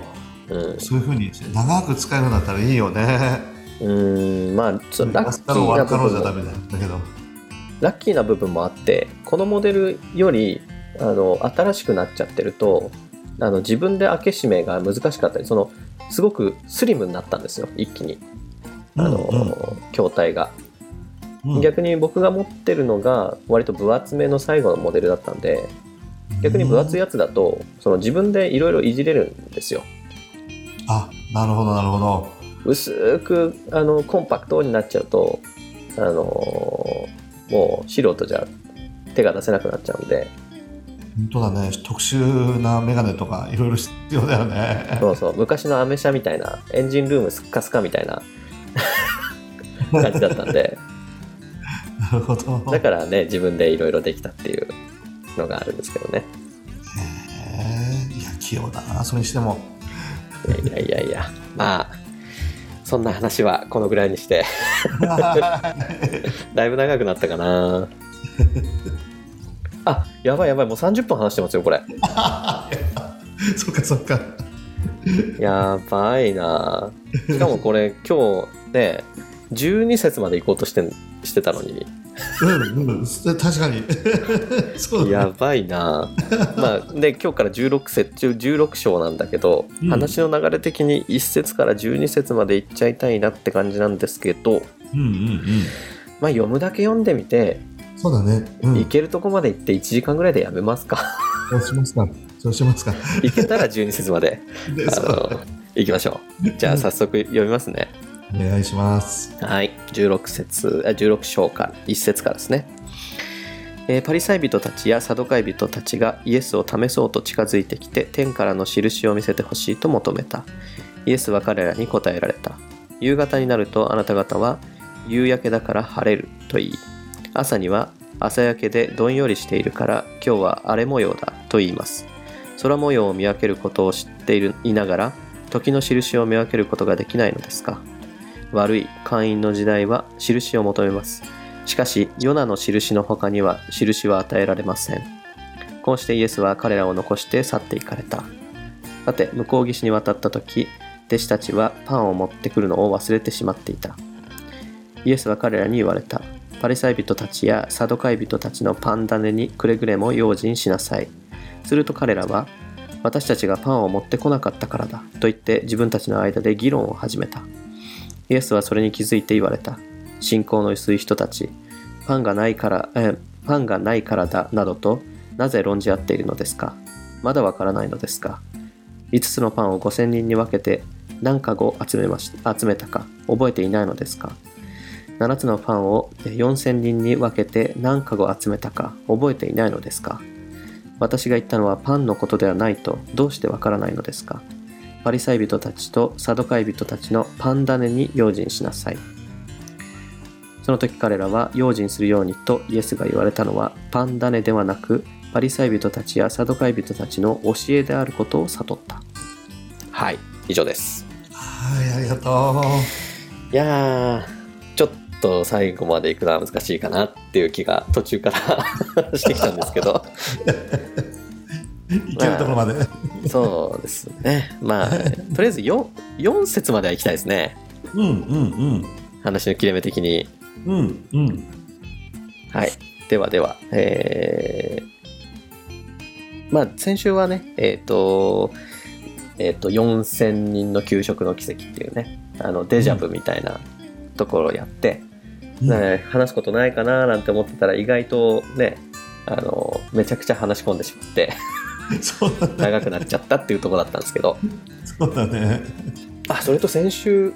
うん。そういうふうに長く使えるんだったらいいよねうーんまあちょっとラッキーな部分だ。ラッキーな部分もあってこのモデルよりあの新しくなっちゃってるとあの自分で開け閉めが難しかったりそのすごくスリムになったんですよ一気に。あの、うんうん。筐体が。うん。逆に僕が持ってるのが割と分厚めの最後のモデルだったんで逆に分厚いやつだとその自分でいろいろいじれるんですよ。あなるほどなるほど薄くあのコンパクトになっちゃうとあのもう素人じゃ手が出せなくなっちゃうんで。本当だね。特殊なメガネとかいろいろ必要だよね。そうそう。昔のアメ車みたいなエンジンルームスッカスカみたいな 感じだったんで。なるほど。だからね自分でいろいろできたっていうのがあるんですけどね。へえいや器用だなそれにしても。いやいやいやいや。まあそんな話はこのぐらいにして。だいぶ長くなったかな。あやばいやばいもう30分話してますよこれ。そっかそっか。やばいな。しかもこれ今日ね12節まで行こうとしてしてたのにうんうん確かに。そうやばいな。まあで今日から16節16章なんだけど、うん。話の流れ的に1節から12節まで行っちゃいたいなって感じなんですけどうんうんうん。まあ読むだけ読んでみて、そうだね。うん。行けるとこまで行って1時間ぐらいでやめますか？そうしますか。そうしますか。行けたら12節まで。であの行きましょう。じゃあ早速読みますねお願いします。はい、16節あ16章か。ら1節からですね、えーパリサイ人たちやサドカイ人たちがイエスを試そうと近づいてきて天からの印を見せてほしいと求めた。イエスは彼らに答えられた。夕方になるとあなた方は夕焼けだから晴れると言い朝には朝焼けでどんよりしているから今日は荒れ模様だと言います。空模様を見分けることを知っているいながら時の印を見分けることができないのですか。悪い会員の時代は印を求めます。しかしヨナの印の他には印は与えられません。こうしてイエスは彼らを残して去っていかれた。さて向こう岸に渡った時弟子たちはパンを持ってくるのを忘れてしまっていた。イエスは彼らに言われた。パリサイ人たちやサドカイ人たちのパン種にくれぐれも用心しなさい。すると彼らは私たちがパンを持ってこなかったからだと言って自分たちの間で議論を始めた。イエスはそれに気づいて言われた。信仰の薄い人たち、パンがないから、えパンがないからだなどとなぜ論じ合っているのですか？まだわからないのですか ?5 つのパンを5000人に分けて何かご集めまし集めたか覚えていないのですか ?7 つのパンを4000人に分けて何かご集めたか覚えていないのですか？私が言ったのはパンのことではないとどうしてわからないのですか？パリサイ人たちとサドカイ人たちのパン種に用心しなさい。その時彼らは用心するようにとイエスが言われたのはパン種ではなくパリサイ人たちやサドカイ人たちの教えであることを悟った。はい、以上です。はいありがといやー、ちょっと最後まで行くのは難しいかなっていう気が途中から してきたんですけど。ういけるところまでそうですね。まあ、とりあえず 4, 4節までは行きたいですね。うんうん話の切れ目的に。うんうんうんはい。ではでは、えまあ先週はねえっ、とえっ、と4000人の給食の奇跡っていうねあのデジャブみたいなところをやって、うんね話すことないかななんて思ってたら意外とねあのめちゃくちゃ話し込んでしまってそうだ。ね長くなっちゃったっていうところだったんですけど。そうだね。あそれと先週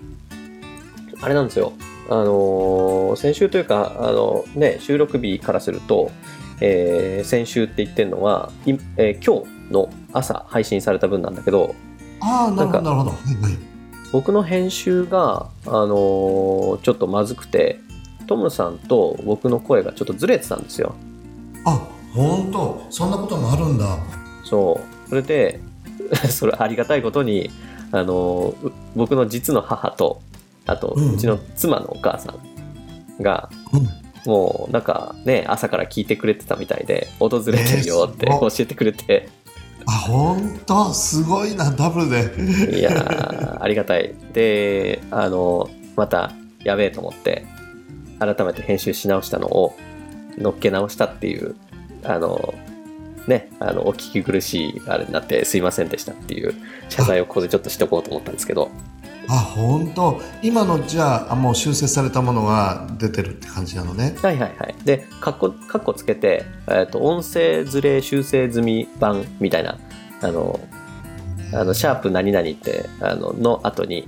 あれなんですよ。あの先週というかあの、ね、収録日からすると、えー先週って言ってるのは、いえー今日の朝配信された分なんだけどああなるほどなるほど。僕の編集が、あのちょっとまずくてトムさんと僕の声がちょっとずれてたんですよ。あ本当？そんなこともあるんだそう。それで それありがたいことにあのう僕の実の母とあとうちの妻のお母さんが、うん。もうなんかね朝から聞いてくれてたみたいで訪れてるよって教えてくれて、あ本当？すごいなダブルで。いやーありがたい。であのまたやべえと思って改めて編集し直したのを乗っけ直したっていうあのねあのお聞き苦しいあれになってすいませんでしたっていう謝罪をここでちょっとしとこうと思ったんですけど。あ本当。今のじゃああもう修正されたものが出てるって感じなのね。はいはいはい。でカッコカッコつけて、えー、と音声ずれ修正済み版みたいなあのあのシャープ何々ってあのの後に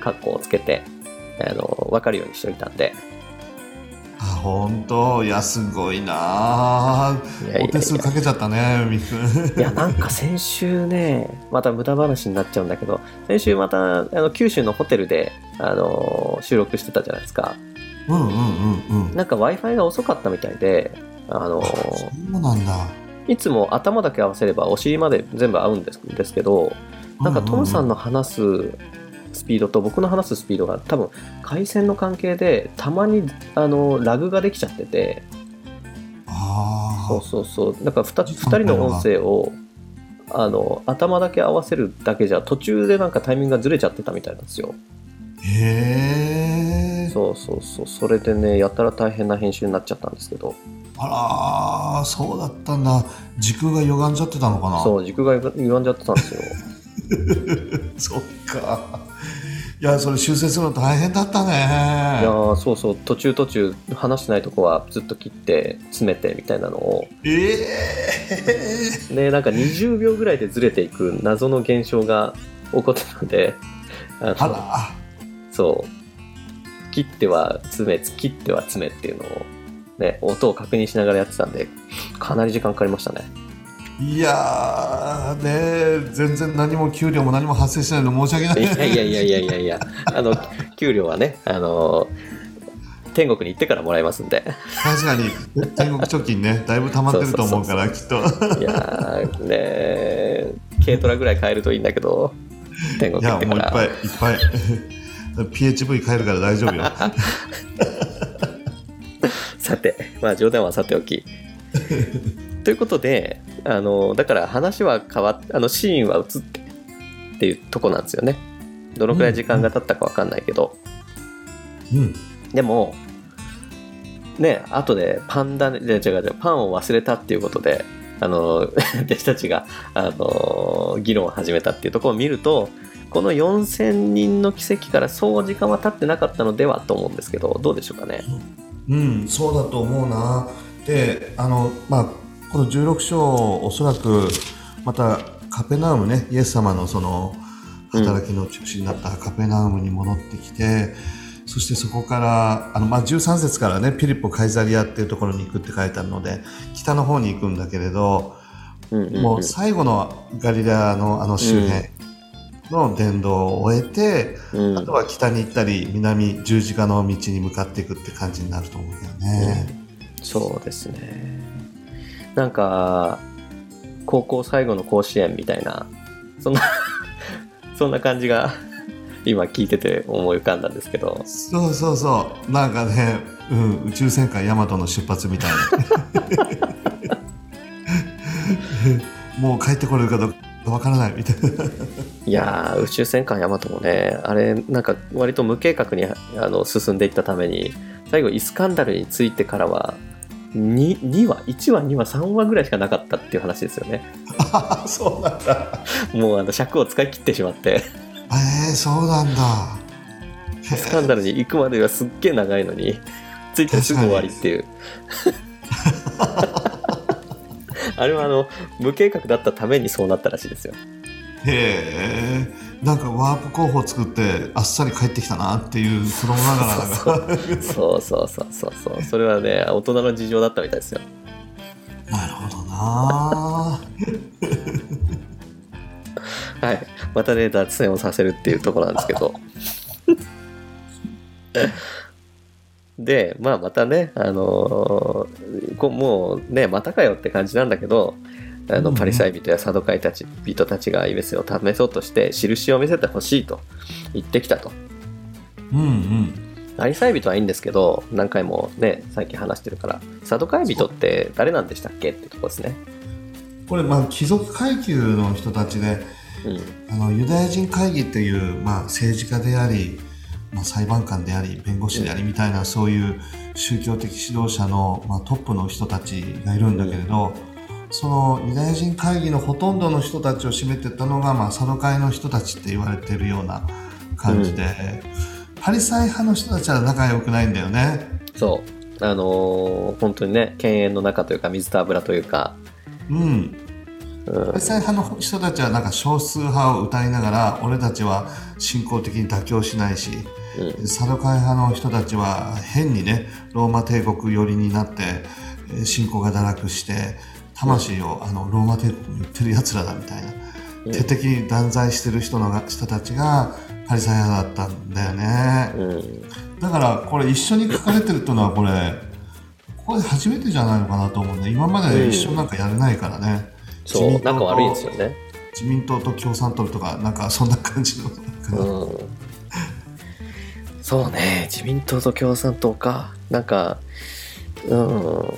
カッコをつけてあの分かるようにしといたんであ本当？いやすごいな。いやお手数かけちゃったねみくんいやなんか先週ねまた無駄話になっちゃうんだけど先週またあの九州のホテルであの収録してたじゃないですか。うんうんうんうん。なんか w i f i が遅かったみたいであのそうなんだ。いつも頭だけ合わせればお尻まで全部合うんですですけどなんかトムさんの話すスピードと僕の話すスピードが多分回線の関係でたまにあのラグができちゃってて。あそうそうそう。だから 2, 2人の音声をあの頭だけ合わせるだけじゃ途中でなんかタイミングがずれちゃってたみたいなんですよ。あへえそうそうそう。それでねやたら大変な編集になっちゃったんですけど。あらそうだったんだ。時空が歪んじゃってたのかな？そう軸が歪んじゃってたんですよ。そっかいやそれ修正するの大変だったいねやーそうそう。途中途中話してないとこはずっと切って詰めてみたいなのを。ええでなんか20秒ぐらいでずれていく謎の現象が起こったのであのあら。そう。切っては詰め切っては詰めっていうのをね音を確認しながらやってたんでかなり時間かかりましたねいやーね全然何も給料も何も発生しないの申し訳ない。いやいやいやいやいや。いやあの給料はねあの天国に行ってからもらえますんで。確かに。天国貯金ねだいぶ溜まってると思うからきっと。いやーね軽トラぐらい買えるといいんだけど天国いや行ってから。もういっぱいいっぱい。PHV 買えるから大丈夫よ。さてまあ冗談はさておきということであのだから話は変わっあのシーンは映ってっていうとこなんですよね。どのくらい時間が経ったか分かんないけど、うん。でもね後でパンダね違う違う違うパンを忘れたっていうことであの 弟子たちがあの議論を始めたっていうところを見るとこの4000人の奇跡からそう時間は経ってなかったのではと思うんですけどどうでしょうかね。うん、そうだと思うな。で、あの、まあ、この16章、おそらく、また、カペナウムね、イエス様のその、働きの中心になったカペナウムに戻ってきて、そしてそこから、あの、まあ、13節からね、ピリポ・カイザリアっていうところに行くって書いてあるので、北の方に行くんだけれど、うんうんうん。もう最後のガリラヤのあの周辺の伝道を終えて、うん。あとは北に行ったり南十字架の道に向かっていくって感じになると思うんだよね。そうですねなんか高校最後の甲子園みたいなそんな そんな感じが今聞いてて思い浮かんだんですけど。そうそうそう。なんかね、うん、宇宙戦艦ヤマトの出発みたいな。もう帰ってこれるかどうかわからないみたいな。いやー宇宙戦艦ヤマトもねあれなんか割と無計画にあの進んでいったために最後イスカンダルに着いてからは 2, 2話1話2話3話ぐらいしかなかったっていう話ですよね。あ そうなんだ。もうあの尺を使い切ってしまって。えー、そうなんだ。へスカンダルに行くまではすっげえ長いのについてすぐ終わりっていう。あれはあの無計画だったためにそうなったらしいですよ。へえんかワープ候補作ってあっさり帰ってきたなっていうプロながらそうそうそうそうそう。それはね大人の事情だったみたいですよ。なるほどな。はい。またね脱線をさせるっていうところなんですけど。で、まあ、またね、あのーこもうね、またかよって感じなんだけど、あのうんうんパリサイ人やサドカイたち、人たちがイエスを試そうとして、印を見せてほしいと言ってきたと。うんうんパリサイ人はいいんですけど、何回もね、最近話してるから、サドカイ人って誰なんでしたっけってとこですね。これまあ貴族階級の人たちでうん。あのユダヤ人会議っていう、まあ、政治家であり、まあ、裁判官であり弁護士でありみたいな、そういう宗教的指導者の、まあ、トップの人たちがいるんだけれど、そのユダヤ人会議のほとんどの人たちを占めてたのが、まあ、サドカイの人たちって言われてるような感じで、パリサイ派の人たちは仲良くないんだよね。そう。あのー本当にね、犬猿の中というか、水と油というか、うん、うん。パリサイ派の人たちはなんか少数派を歌いながら俺たちは信仰的に妥協しないしうん。サドカイ派の人たちは変にねローマ帝国寄りになってえー信仰が堕落して魂をあのローマ帝国に売ってるやつらだみたいなうん徹底的に断罪してる人のが人たちがパリサイ派だったんだよねうん。だからこれ一緒に書かれてるっていうのはこれここで初めてじゃないのかなと思うんで今まで一緒なんかやれないからね、そう、自民党と仲悪いんですよね。自民党と共産党とかなんかそんな感じのなんかうん。そうね、自民党と共産党か。なんか、うん、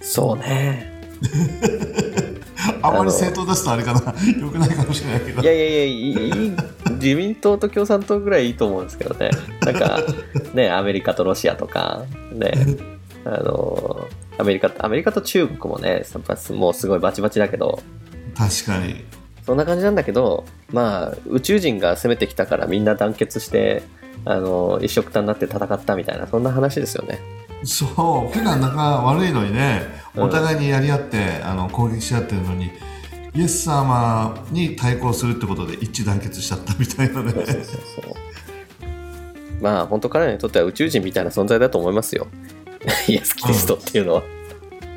そうね。あんまり政党出すとあれかなよくないかもしれないけどいやいやいやいい、自民党と共産党ぐらいいいと思うんですけどね。なんか、ね、アメリカとロシアとか、ね、あの、アメリカ、アメリカと中国もね、もうすごいバチバチだけど、確かにそんな感じなんだけど、まあ、宇宙人が攻めてきたからみんな団結して、あの、一緒くたになって戦ったみたいな、そんな話ですよね。そう普段仲悪いのにねうんお互いにやり合って、あの攻撃し合ってるのにイエス様に対抗するってことで一致団結しちゃったみたいなねそうそうそう。まあ、本当彼らにとっては宇宙人みたいな存在だと思いますよ。イエス・キリストっていうのは。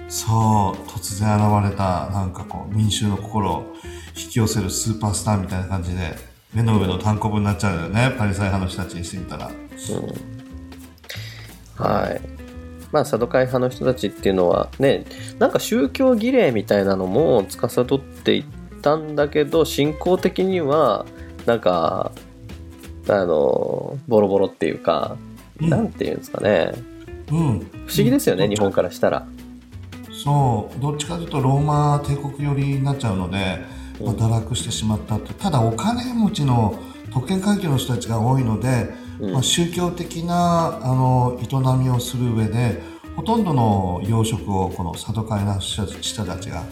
そう突然現れたなんかこう民衆の心を引き寄せるスーパースターみたいな感じで目の上の単行部になっちゃうよねパリサイ派の人たちにしてみたらはい。まあ、サドカイ派の人たちっていうのはね、なんか宗教儀礼みたいなのも司っていったんだけど、信仰的には、なんか、あの、ボロボロっていうか、うん。なんていうんですかね。うん。不思議ですよね、うん。日本からしたら。そう。どっちかというとローマ帝国寄りになっちゃうので、まあ、堕落してしまったとただお金持ちの特権階級の人たちが多いので、うんまあ、宗教的なあの営みをする上でほとんどの養殖をこのサドカイな人たちが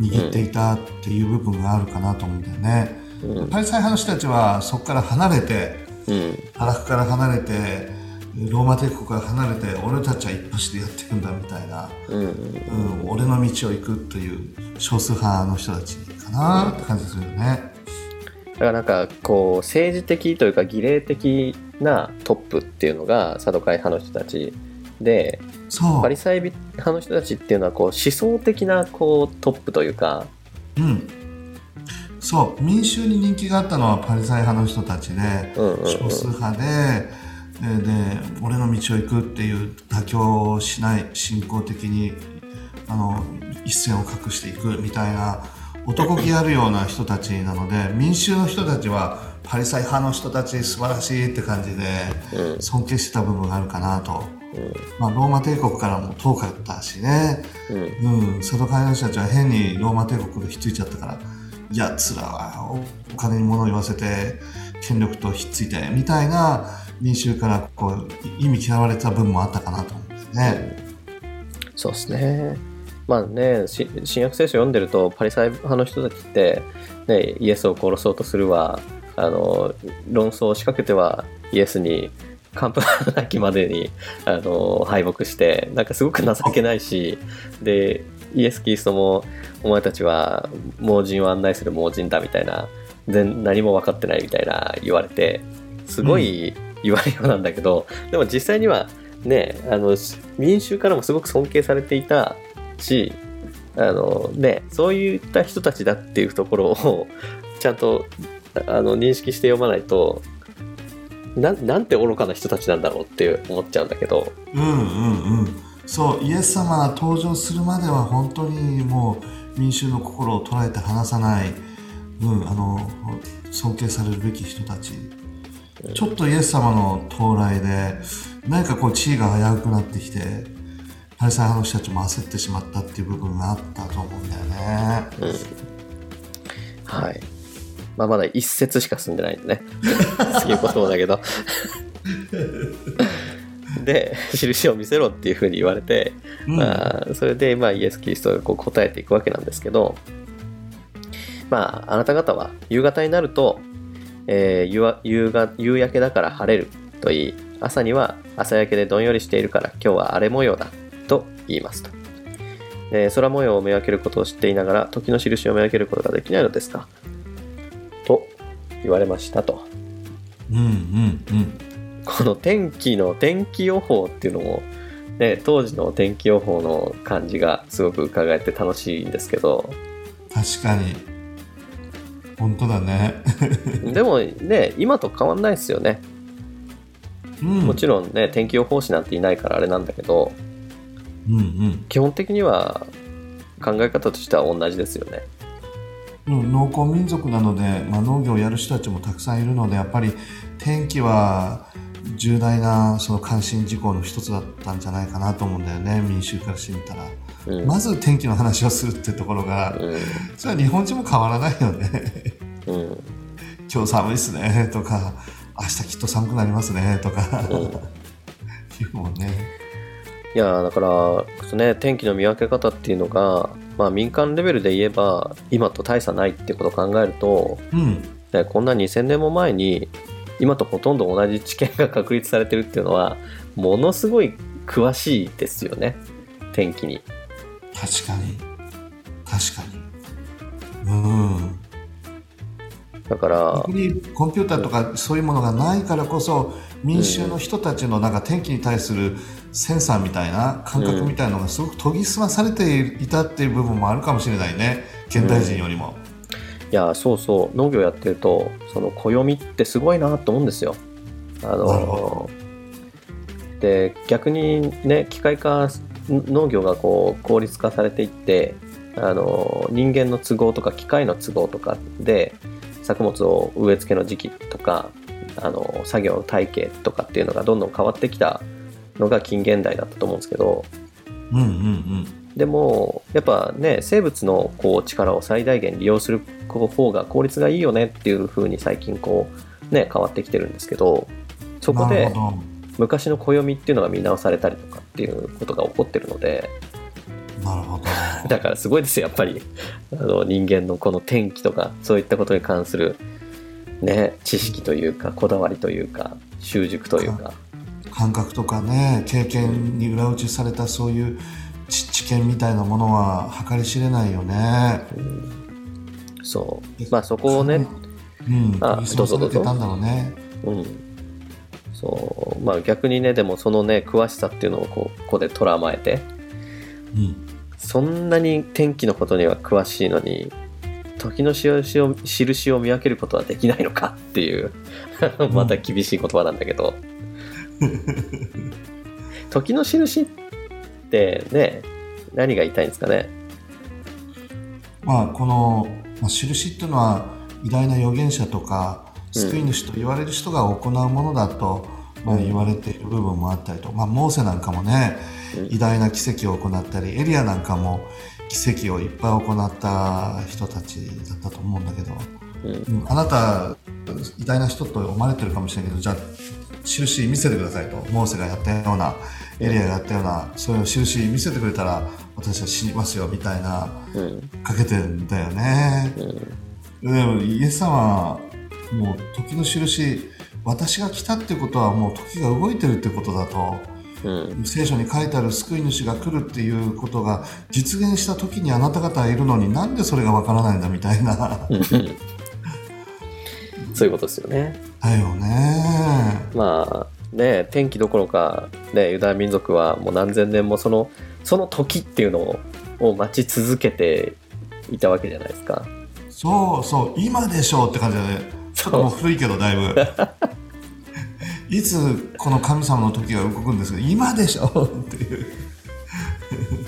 握っていたっていう部分があるかなと思うんだよね。うんパリサイ派の人たちはそこから離れてうん堕落から離れてローマ帝国から離れて俺たちは一発でやっていくんだみたいな。うんうんうん、俺の道を行くという少数派の人たちかなって感じするよね。だからなんかこう政治的というか儀礼的なトップっていうのがサドカイ派の人たちでパリサイ派の人たちっていうのはこう思想的なこうトップというかうん、そう。民衆に人気があったのはパリサイ派の人たちで、少数派でえーで俺の道を行くっていう妥協をしない信仰的にあの一線を画していくみたいな男気あるような人たちなので民衆の人たちはパリサイ派の人たち素晴らしいって感じでうん尊敬してた部分があるかなと。うんまあ、ローマ帝国からも遠かったしね、うんうん、サドカイの人たちは変にローマ帝国でひっついちゃったから、やつらはおお金に物を言わせて、権力とひっついて、みたいな民衆からこう意味嫌われた部分もあったかなと思うんですね。そうですね。まあね、し新約聖書読んでると、パリサイ派の人たちって、ね、イエスを殺そうとするわ、あの、論争を仕掛けてはイエスに、完膚なきまでに、あの、敗北して、なんかすごく情けないし、で、イエス・キリストも、お前たちは盲人を案内する盲人だみたいな、全何も分かってないみたいな言われて、すごい言われようなんだけど、でも実際にはね、あの、民衆からもすごく尊敬されていたし、あのね、そういった人たちだっていうところをちゃんとあの認識して読まないとななんて愚かな人たちなんだろうって思っちゃうんだけど、うんうんうん。そうイエス様が登場するまでは本当にもう民衆の心を捉えて離さない、うん、あの尊敬されるべき人たち。ちょっとイエス様の到来で何かこう地位が危うくなってきてパリサイ派の人たちも焦ってしまったっていう部分があったと思うんだよね。はい。まあ、まだ一節しか進んでないんでね。次のこともだけど。で、印を見せろっていうふうに言われて、うんまあ、それで、まあ、イエス・キリストがこう答えていくわけなんですけど、まあ、あなた方は夕方になると、えー夕が夕焼けだから晴れると言い、朝には朝焼けでどんよりしているから今日は荒れ模様だと言いますと。えー空模様を見分けることを知っていながら時の印を見分けることができないのですかと言われましたと。うんうんうんこの天気の天気予報っていうのも、ね、当時の天気予報の感じがすごく伺えて楽しいんですけど、確かに本当だね。でもね、今と変わんないですよね。うん、もちろんね、天気予報士なんていないからあれなんだけど、うんうん基本的には考え方としては同じですよね。うん農耕民族なので、まあ、農業をやる人たちもたくさんいるのでやっぱり天気は重大なその関心事項の一つだったんじゃないかなと思うんだよね民衆からしてみたら、うん。まず天気の話をするってところがうん。それは日本人も変わらないよねうん。今日寒いっすねとか明日きっと寒くなりますねとか、うん いうもんねいやーだから、ね、天気の見分け方っていうのが、まあ、民間レベルで言えば今と大差ないってことを考えると、うん。ね、こんな2000年も前に今とほとんど同じ知見が確立されてるっていうのはものすごい詳しいですよね。天気に。確かに。確かに。うんだから逆にコンピューターとかそういうものがないからこそ民衆の人たちのなんか天気に対するセンサーみたいな感覚みたいなのがすごく研ぎ澄まされていたっていう部分もあるかもしれないね。現代人よりも。いやそうそう。農業やってるとその暦ってすごいなと思うんですよ。あのほで逆にね機械化農業がこう効率化されていってあの人間の都合とか機械の都合とかで作物を植え付けの時期とかあの作業の体系とかっていうのがどんどん変わってきたのが近現代だったと思うんですけどうんうんうん。でもやっぱね生物のこう力を最大限利用する方が効率がいいよねっていう風に最近こうね変わってきてるんですけどそこなで昔の暦っていうのが見直されたりとかっていうことが起こってるのでなるほど。だからすごいですよやっぱり。あの人間のこの天気とかそういったことに関するね知識というかこだわりというか習熟というか。感覚とかね経験に裏打ちされたそういう知知見みたいなものは計り知れないよね。そう。まあそこをねうん、あ研ぎ澄まされてたんだろうね。うん。そう。まあ逆にねでもそのね詳しさっていうのをこうここで捉まえて。うんそんなに天気のことには詳しいのに時の印を印を見分けることはできないのかっていうまた厳しい言葉なんだけど、時の印ってね何が言いたいんですかね？まあこの、まあ、印っていうのは偉大な預言者とか救い主と言われる人が行うものだと、まあ、言われている部分もあったりと、まあ、モーセなんかもねうん偉大な奇跡を行ったりエリアなんかも奇跡をいっぱい行った人たちだったと思うんだけど、うん。うんあなた偉大な人と思われてるかもしれないけどじゃあ印見せてくださいとモーセがやったようなエリアがあったような、そういう印見せてくれたら私は死にますよみたいなうん。かけてんだよね。うん。でもイエス様はもう時の印私が来たってことはもう時が動いてるってことだとうん。聖書に書いてある救い主が来るっていうことが実現した時にあなた方はいるのになんでそれがわからないんだみたいな。う んそういうことですよね。だよね。まあね天気どころか、ね、ユダヤ民族はもう何千年もそのその時っていうのをを待ち続けていたわけじゃないですか。そうそう今でしょうって感じだね。ちょっともう古いけどだいぶ いつこの神様の時が動くんですか今でしょ？っていう。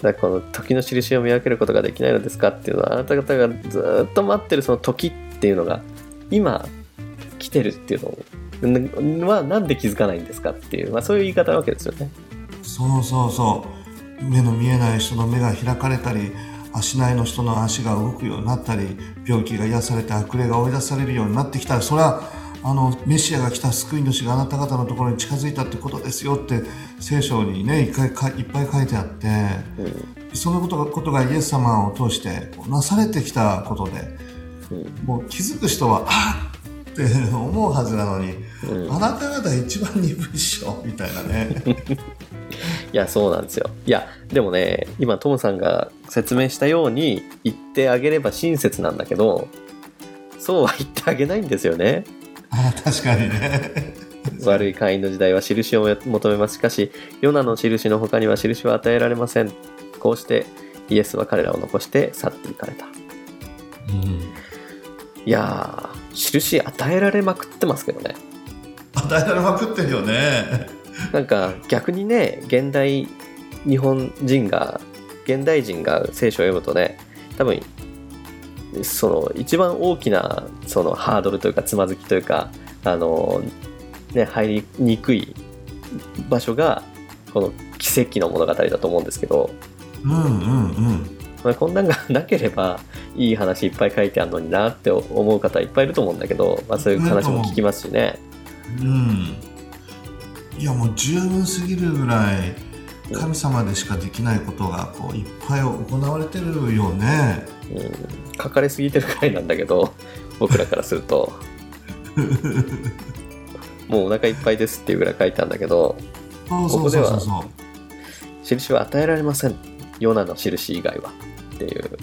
だこの時の印を見分けることができないのですかっていうのはあなた方がずっと待ってるその時っていうのが今来てるっていうのはなんで気づかないんですかっていう、まあ、そういう言い方なわけですよね。そうそうそう。目の見えない人の目が開かれたり足内の人の足が動くようになったり病気が癒されて悪霊が追い出されるようになってきたらそれはあのメシアが来た救い主があなた方のところに近づいたってことですよって聖書にね一回かいっぱい書いてあってうん。そのことがことがイエス様を通してなされてきたことでうん。もう気づく人はあっって思うはずなのに、うん。あなた方一番鈍いっしょみたいなね。いやそうなんですよ。いやでもね今トムさんが説明したように言ってあげれば親切なんだけどそうは言ってあげないんですよねあ確かにね。悪い会員の時代は印を求めます。しかしヨナの印の他には印は与えられません。こうしてイエスは彼らを残して去っていかれた。うん。いやー印与えられまくってますけどね。与えられまくってるよね。なんか逆にね現代日本人が現代人が聖書を読むとね多分その一番大きなそのハードルというかつまずきというかあの、ね、入りにくい場所がこの奇跡の物語だと思うんですけど、うんうんうんまあ、こんなんがなければいい話いっぱい書いてあるのになって思う方いっぱいいると思うんだけど、まあ、そういう話も聞きますしね。うんいやもう十分すぎるぐらい神様でしかできないことがこういっぱい行われてるよね。うん、書かれすぎてるくらいなんだけど 僕らからすると。もうお腹いっぱいですっていうぐらい書いてあるんだけどそうそうそうそう。そう印は与えられませんヨナの印以外はっていう。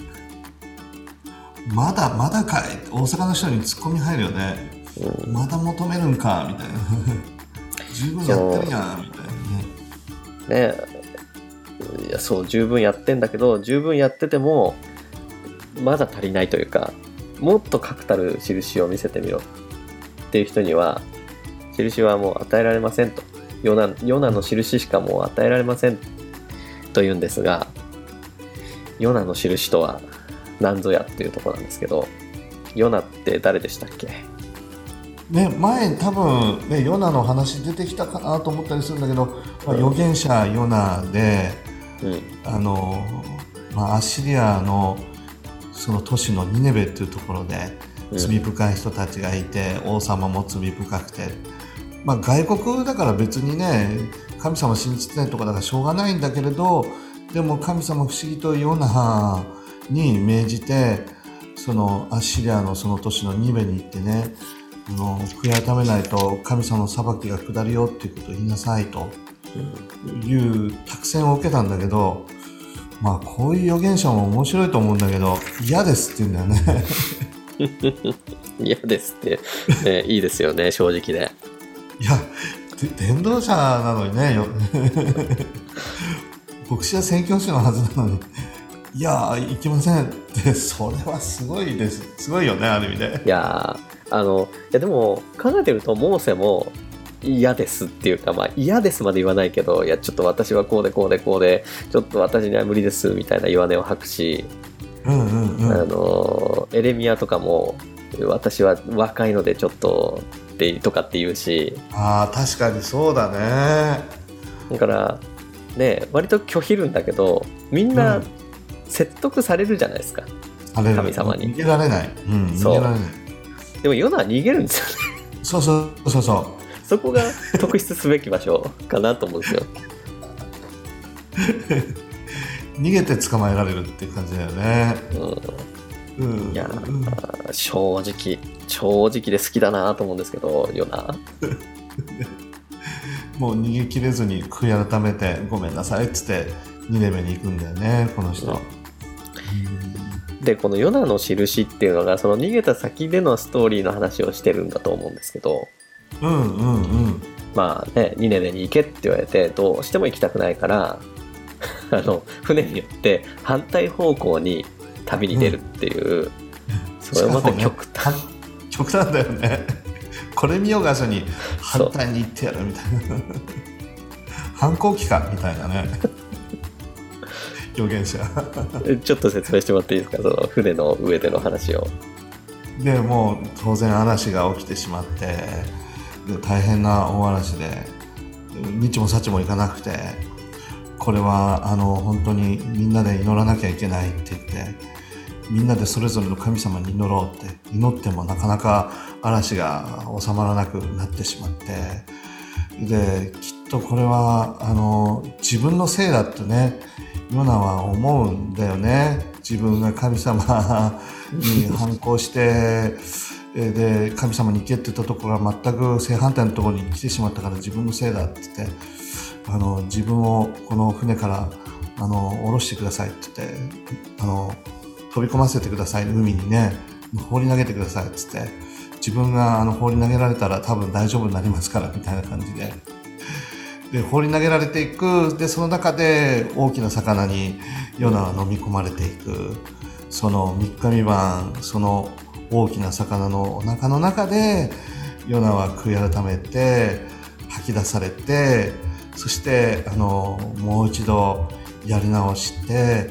まだまだかい。大阪の人にツッコミ入るよね。うん。まだ求めるんかみたいな。十分やってるやんみたいなね。ねいやそう十分やってんだけど十分やっててもまだ足りないというかもっと確たる印を見せてみろ。っていう人には印はもう与えられませんと。ヨナヨナの印しかもう与えられませんと言うんですがヨナの印とは何ぞやっていうところなんですけどヨナって誰でしたっけ？ね、前多分、ね、ヨナの話出てきたかなと思ったりするんだけど、まあ、預言者ヨナでうんあの、まあ、アッシリアのその都市のニネベっていうところでうん。罪深い人たちがいて、王様も罪深くて、まあ、外国だから別にね神様信じてないとかだからしょうがないんだけれどでも神様不思議とヨナに命じてそのアッシリアのその都市のニベに行ってねあの悔い改めないと神様の裁きが下るよっていうことを言いなさいという託戦を受けたんだけどまあこういう預言者も面白いと思うんだけど嫌ですって言うんだよね。嫌ですって、ね、いいですよね正直でいやで伝道者なのにねよ。牧師は宣教師のはずなのにいや行きませんってそれはすごいです。すごいよねある意味でいやーあのいやでも考えてるとモーセも嫌ですっていうかまあ嫌ですまで言わないけどいやちょっと私はこうでこうでこうでちょっと私には無理ですみたいな弱音を吐くし、うんうんうん。あのエレミアとかも私は若いのでちょっとってとかって言うし。ああ確かにそうだね。だからね割と拒否るんだけどみんうなん。説得されるじゃないですか、あれ神様に。逃げられない、うん、逃そうげられない。でもヨナは逃げるんですよね。そうそうそうそうそこが特筆すべき場所かなと思うんですよ。逃げて捕まえられるっていう感じだよね。うん、うん、いやうん正直正直で好きだなと思うんですけどヨナ。もう逃げ切れずに悔い改めてごめんなさいっつって2年目に行くんだよねこの人。うん。でこのヨナの印っていうのがその逃げた先でのストーリーの話をしてるんだと思うんですけどうんうんうん。まあねニネベに行けって言われてどうしても行きたくないから あの船によって反対方向に旅に出るっていう、それまた極端、ね極端だよね。これ見よがしに反対に行ってやるみたいな。反抗期かみたいなね。予言者。ちょっと説明してもらっていいですか？その船の上での話を。でもう当然嵐が起きてしまってで大変な大嵐で日も幸もいかなくてこれはあの本当にみんなで祈らなきゃいけないって言ってみんなでそれぞれの神様に祈ろうって祈ってもなかなか嵐が収まらなくなってしまってできっとこれはあの自分のせいだってねヨナは思うんだよね。自分が神様に反抗してで神様に行けって言ったところが全く正反対のところに来てしまったから自分のせいだって言ってあの自分をこの船からあの下ろしてくださいって言ってあの飛び込ませてください海にね。放り投げてくださいって言って自分があの放り投げられたら多分大丈夫になりますからみたいな感じで。で放り投げられていく。でその中で大きな魚にヨナは飲み込まれていく。その3日三晩その大きな魚のお腹の中でヨナは悔い改めて吐き出されてそしてあのもう一度やり直して、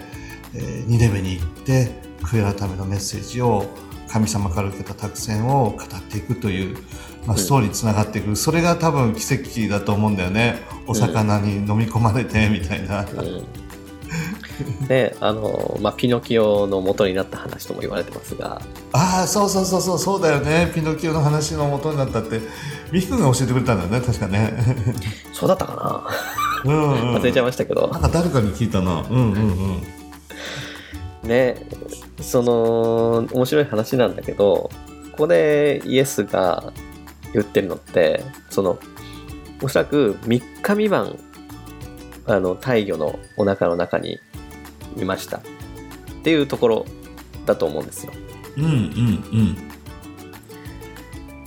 えーニネベに行って悔い改めのメッセージを神様から受けた託戦を語っていくという、まあ、ストーリーにつながっていく、それが多分奇跡だと思うんだよね。お魚に飲み込まれてみたいな。う ん、であの、まあ、ピノキオの元になった話とも言われてますが。ああそうそうそうそうそうだよね。ピノキオの話の元になったって。ミキ君が教えてくれたんだよね確かね。そうだったかうん、うん、な忘れちゃいましたけど。なんか誰かに聞いたな。うんうんうん。ねその面白い話なんだけどここでイエスが言ってるのってそのおそらく3日未満あの大魚のお腹の中にいました。っていうところだと思うんですよ。うんうん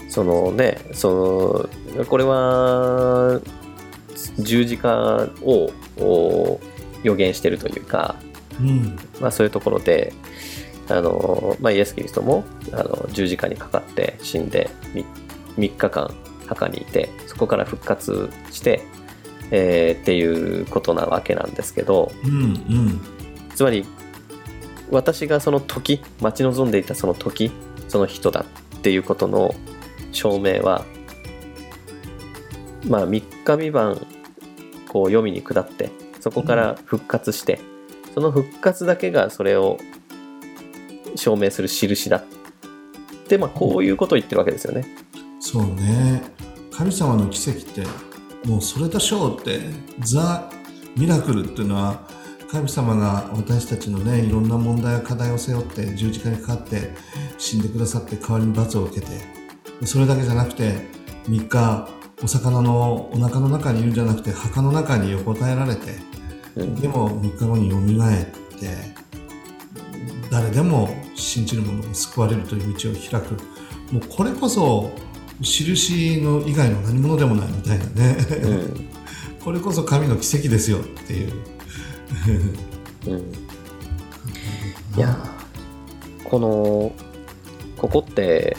そのねそのこれは十字架をお予言してるというか、うん。うんまあ、そういうところであの、まあ、イエス・キリストもあの十字架にかかって死んで 3, 日間墓にいてそこから復活して、えーっていうことなわけなんですけどうんうんつまり私がその時待ち望んでいたその時その人だっていうことの証明はまあ3日三晩こう読みに下ってそこから復活して、その復活だけがそれを証明する印だってまあこういうことを言ってるわけですよね。そうね神様の奇跡ってもうそれでしょうってザ・ミラクルっていうのは神様が私たちのねいろんな問題や課題を背負って十字架にかかって死んでくださって代わりに罰を受けてそれだけじゃなくて3日お魚のお腹の中にいるんじゃなくて墓の中に横たえられてうんでも3日後によみがえって誰でも信じる者が救われるという道を開く。もうこれこそ印の以外の何者でもないみたいなね、うん。これこそ神の奇跡ですよっていううん。いやーこのここって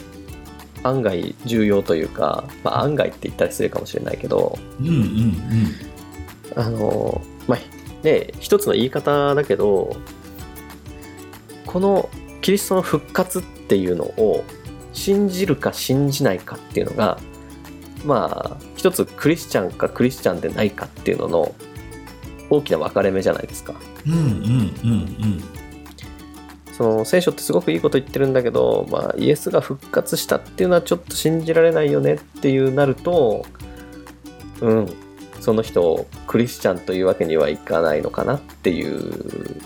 案外重要というか、まあ、案外って言ったら失礼かもしれないけどうんうんうん。あのまあね一つの言い方だけどこのキリストの復活っていうのを信じるか信じないかっていうのがまあ一つクリスチャンかクリスチャンでないかっていうのの大きな分かれ目じゃないですか。うんうんうんその聖書ってすごくいいこと言ってるんだけど、まあ、イエスが復活したっていうのはちょっと信じられないよねっていうなるとうんその人をクリスチャンというわけにはいかないのかなっていう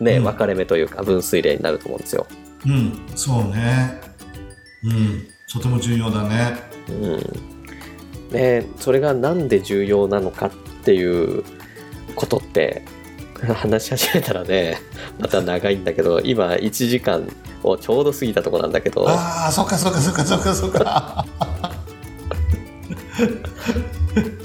ね、うん分かれ目というか分水嶺になると思うんですよ。うん、そうね。うん、とても重要だね。うんね、それがなんで重要なのかっていうことって 話し始めたらねまた長いんだけど今1時間をちょうど過ぎたとこなんだけどああ、そっかそっかそっかそっかそっか。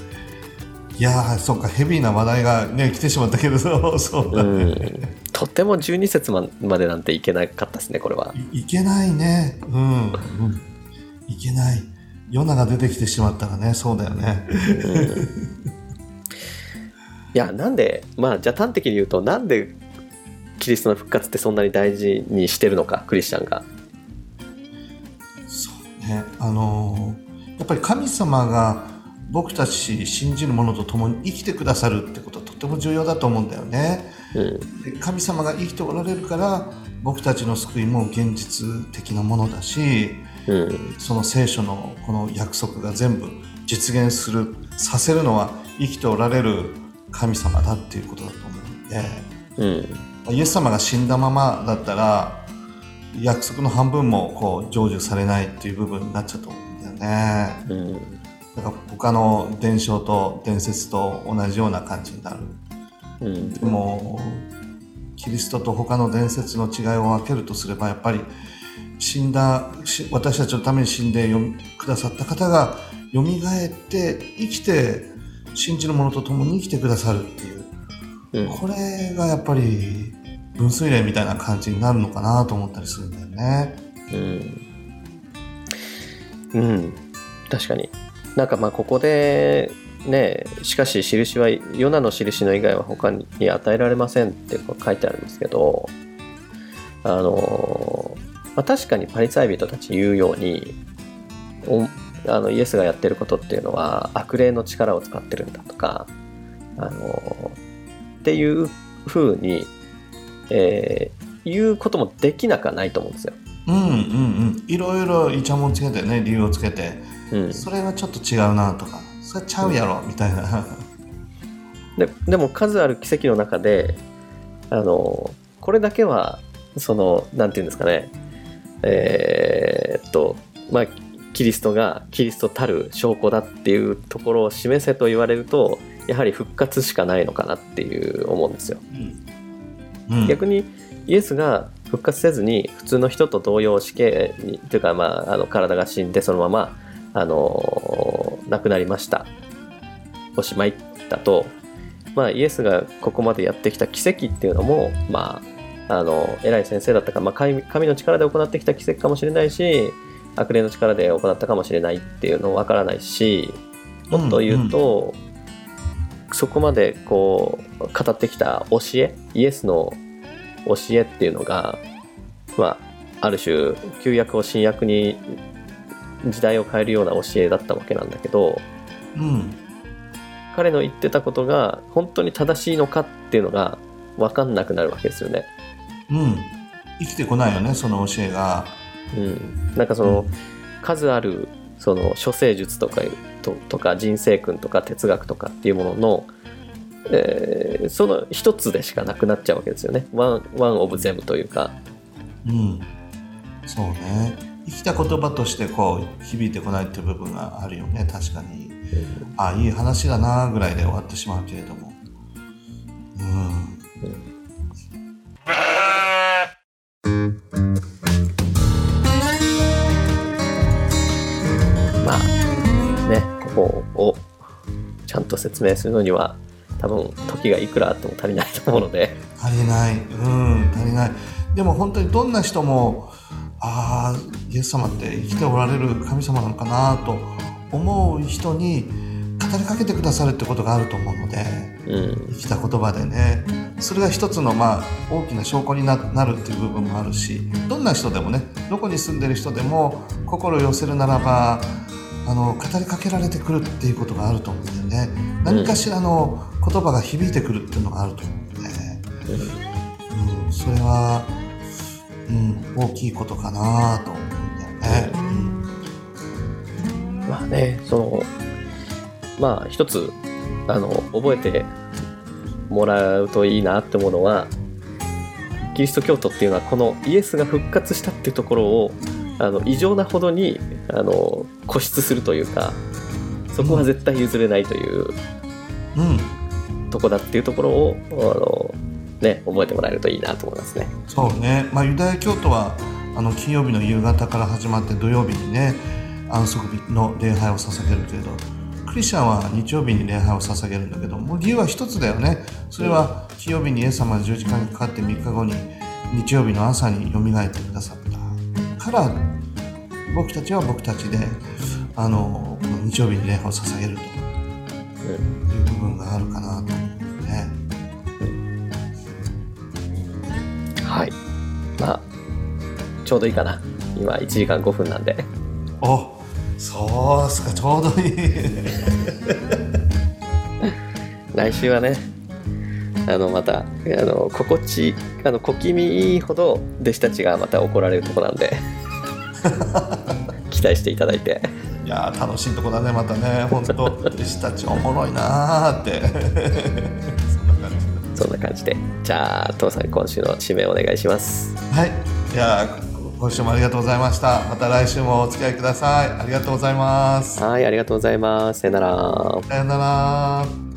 いやー、そっか、ヘビーな話題がね、来てしまったけど、そううだね。んとても12節ままでなんていけなかったですねこれは。いいけないね。うん。うんいけない。ヨナが出てきてしまったらね、そうだよね。いやなんでまあじゃあ端的に言うとなんでキリストの復活ってそんなに大事にしてるのかクリスチャンが。そうね。あのーやっぱり神様が僕たち信じる者と共に生きてくださるってことはとても重要だと思うんだよね。うんで神様が生きておられるから僕たちの救いも現実的なものだしうんその聖書のこの約束が全部実現するさせるのは生きておられる神様だっていうことだと思うんでうん。イエス様が死んだままだったら約束の半分もこう成就されないっていう部分になっちゃうと思うんだよね。うん。だから他の伝承と伝説と同じような感じになる。うん。でもキリストと他の伝説の違いを分けるとすればやっぱり死んだし私たちのために死んでくださった方がよみがえって生きて信じる者と共に生きてくださるっていう。うん。これがやっぱり分水嶺みたいな感じになるのかなと思ったりするんだよね。うん、うん、確かに。なんかまあここでねしかし印はヨナの印の以外は他に与えられませんって書いてあるんですけどあの、まあ、確かにパリサイ人たち言うようにおあのイエスがやってることっていうのは悪霊の力を使ってるんだとかあのっていうふうに、えー言うこともできなくはないと思うんですよ。うんうんうん。いろいろイチャモンつけてね理由をつけて。うん、それはちょっと違うなとか。それちゃうやろみたいな。ででも数ある奇跡の中であのこれだけはそのなんていうんですかね。えーっとまあキリストがキリストたる証拠だっていうところを示せと言われるとやはり復活しかないのかなっていう思うんですよ。うん。逆にイエスが復活せずに普通の人と同様死刑にというか、まあ、あの体が死んでそのままあの亡くなりました。おしまいだと、まあ、イエスがここまでやってきた奇跡っていうのも、まあ、あの偉い先生だったか、まあ、神神の力で行ってきた奇跡かもしれないし悪霊の力で行ったかもしれないっていうのわからないしもっと言うと、そこまでこう語ってきた教えイエスの教えっていうのが、まあ、ある種旧約を新約に時代を変えるような教えだったわけなんだけどうん彼の言ってたことが本当に正しいのかっていうのが分かんなくなるわけですよね。うん生きてこないよねその教えが。うん、なんかその、数あるその処世術とかととか人生訓とか哲学とかっていうものの、えーその一つでしかなくなっちゃうわけですよね。ワンワンオブゼムというか。うんそうね生きた言葉としてこう響いてこないっていう部分があるよね確かに。あいい話だなぐらいで終わってしまうけれども。うんまちゃんと説明するのには多分時がいくらあっても足りないと思うので、足りない。うん足りない。でも本当にどんな人もああイエス様って生きておられる神様なのかなと思う人に語りかけてくださるってことがあると思うのでうん。生きた言葉でね。それが一つのまあ大きな証拠にななるっていう部分もあるしどんな人でもねどこに住んでる人でも心を寄せるならばあの語りかけられてくるっていうことがあると思うんだよね何かしらの言葉が響いてくるっていうのがあると思うんで、うん、それは、うん、大きいことかなと思うんだよね。まあねそのまあ一つあの覚えてもらうといいなって思うのはキリスト教徒っていうのはこのイエスが復活したっていうところをあの異常なほどにあの固執するというかそこは絶対譲れないといううん。とこだっていうところをあの、ね、覚えてもらえるといいなと思いますね。そうね、まあ、ユダヤ教徒はあの金曜日の夕方から始まって土曜日にね安息日の礼拝を捧げるけれどクリスチャンは日曜日に礼拝を捧げるんだけどもう理由は一つだよね。それは金曜日にイエス様が十字架にかかって3日後に日曜日の朝によみがえってくださったから僕たちは僕たちであのこの日曜日に礼拝を捧げるという部分があるかなと思うね。はい。まあ、ちょうどいいかな。今1時間5分なんで。おそうっすかちょうどいい。来週はね、あの、また、あの、心地、あの、小気味いいほど弟子たちがまた怒られるとこなんで、期待していただいて。いやー楽しいとこだねまたね本当弟子たちおもろいなーって そんな感じそんな感じで。じゃあ、父さん今週の締めお願いします。はいいやー今週もありがとうございましたまた来週もお付き合いくださいありがとうございますはい、ありがとうございます。さよなら。さよなら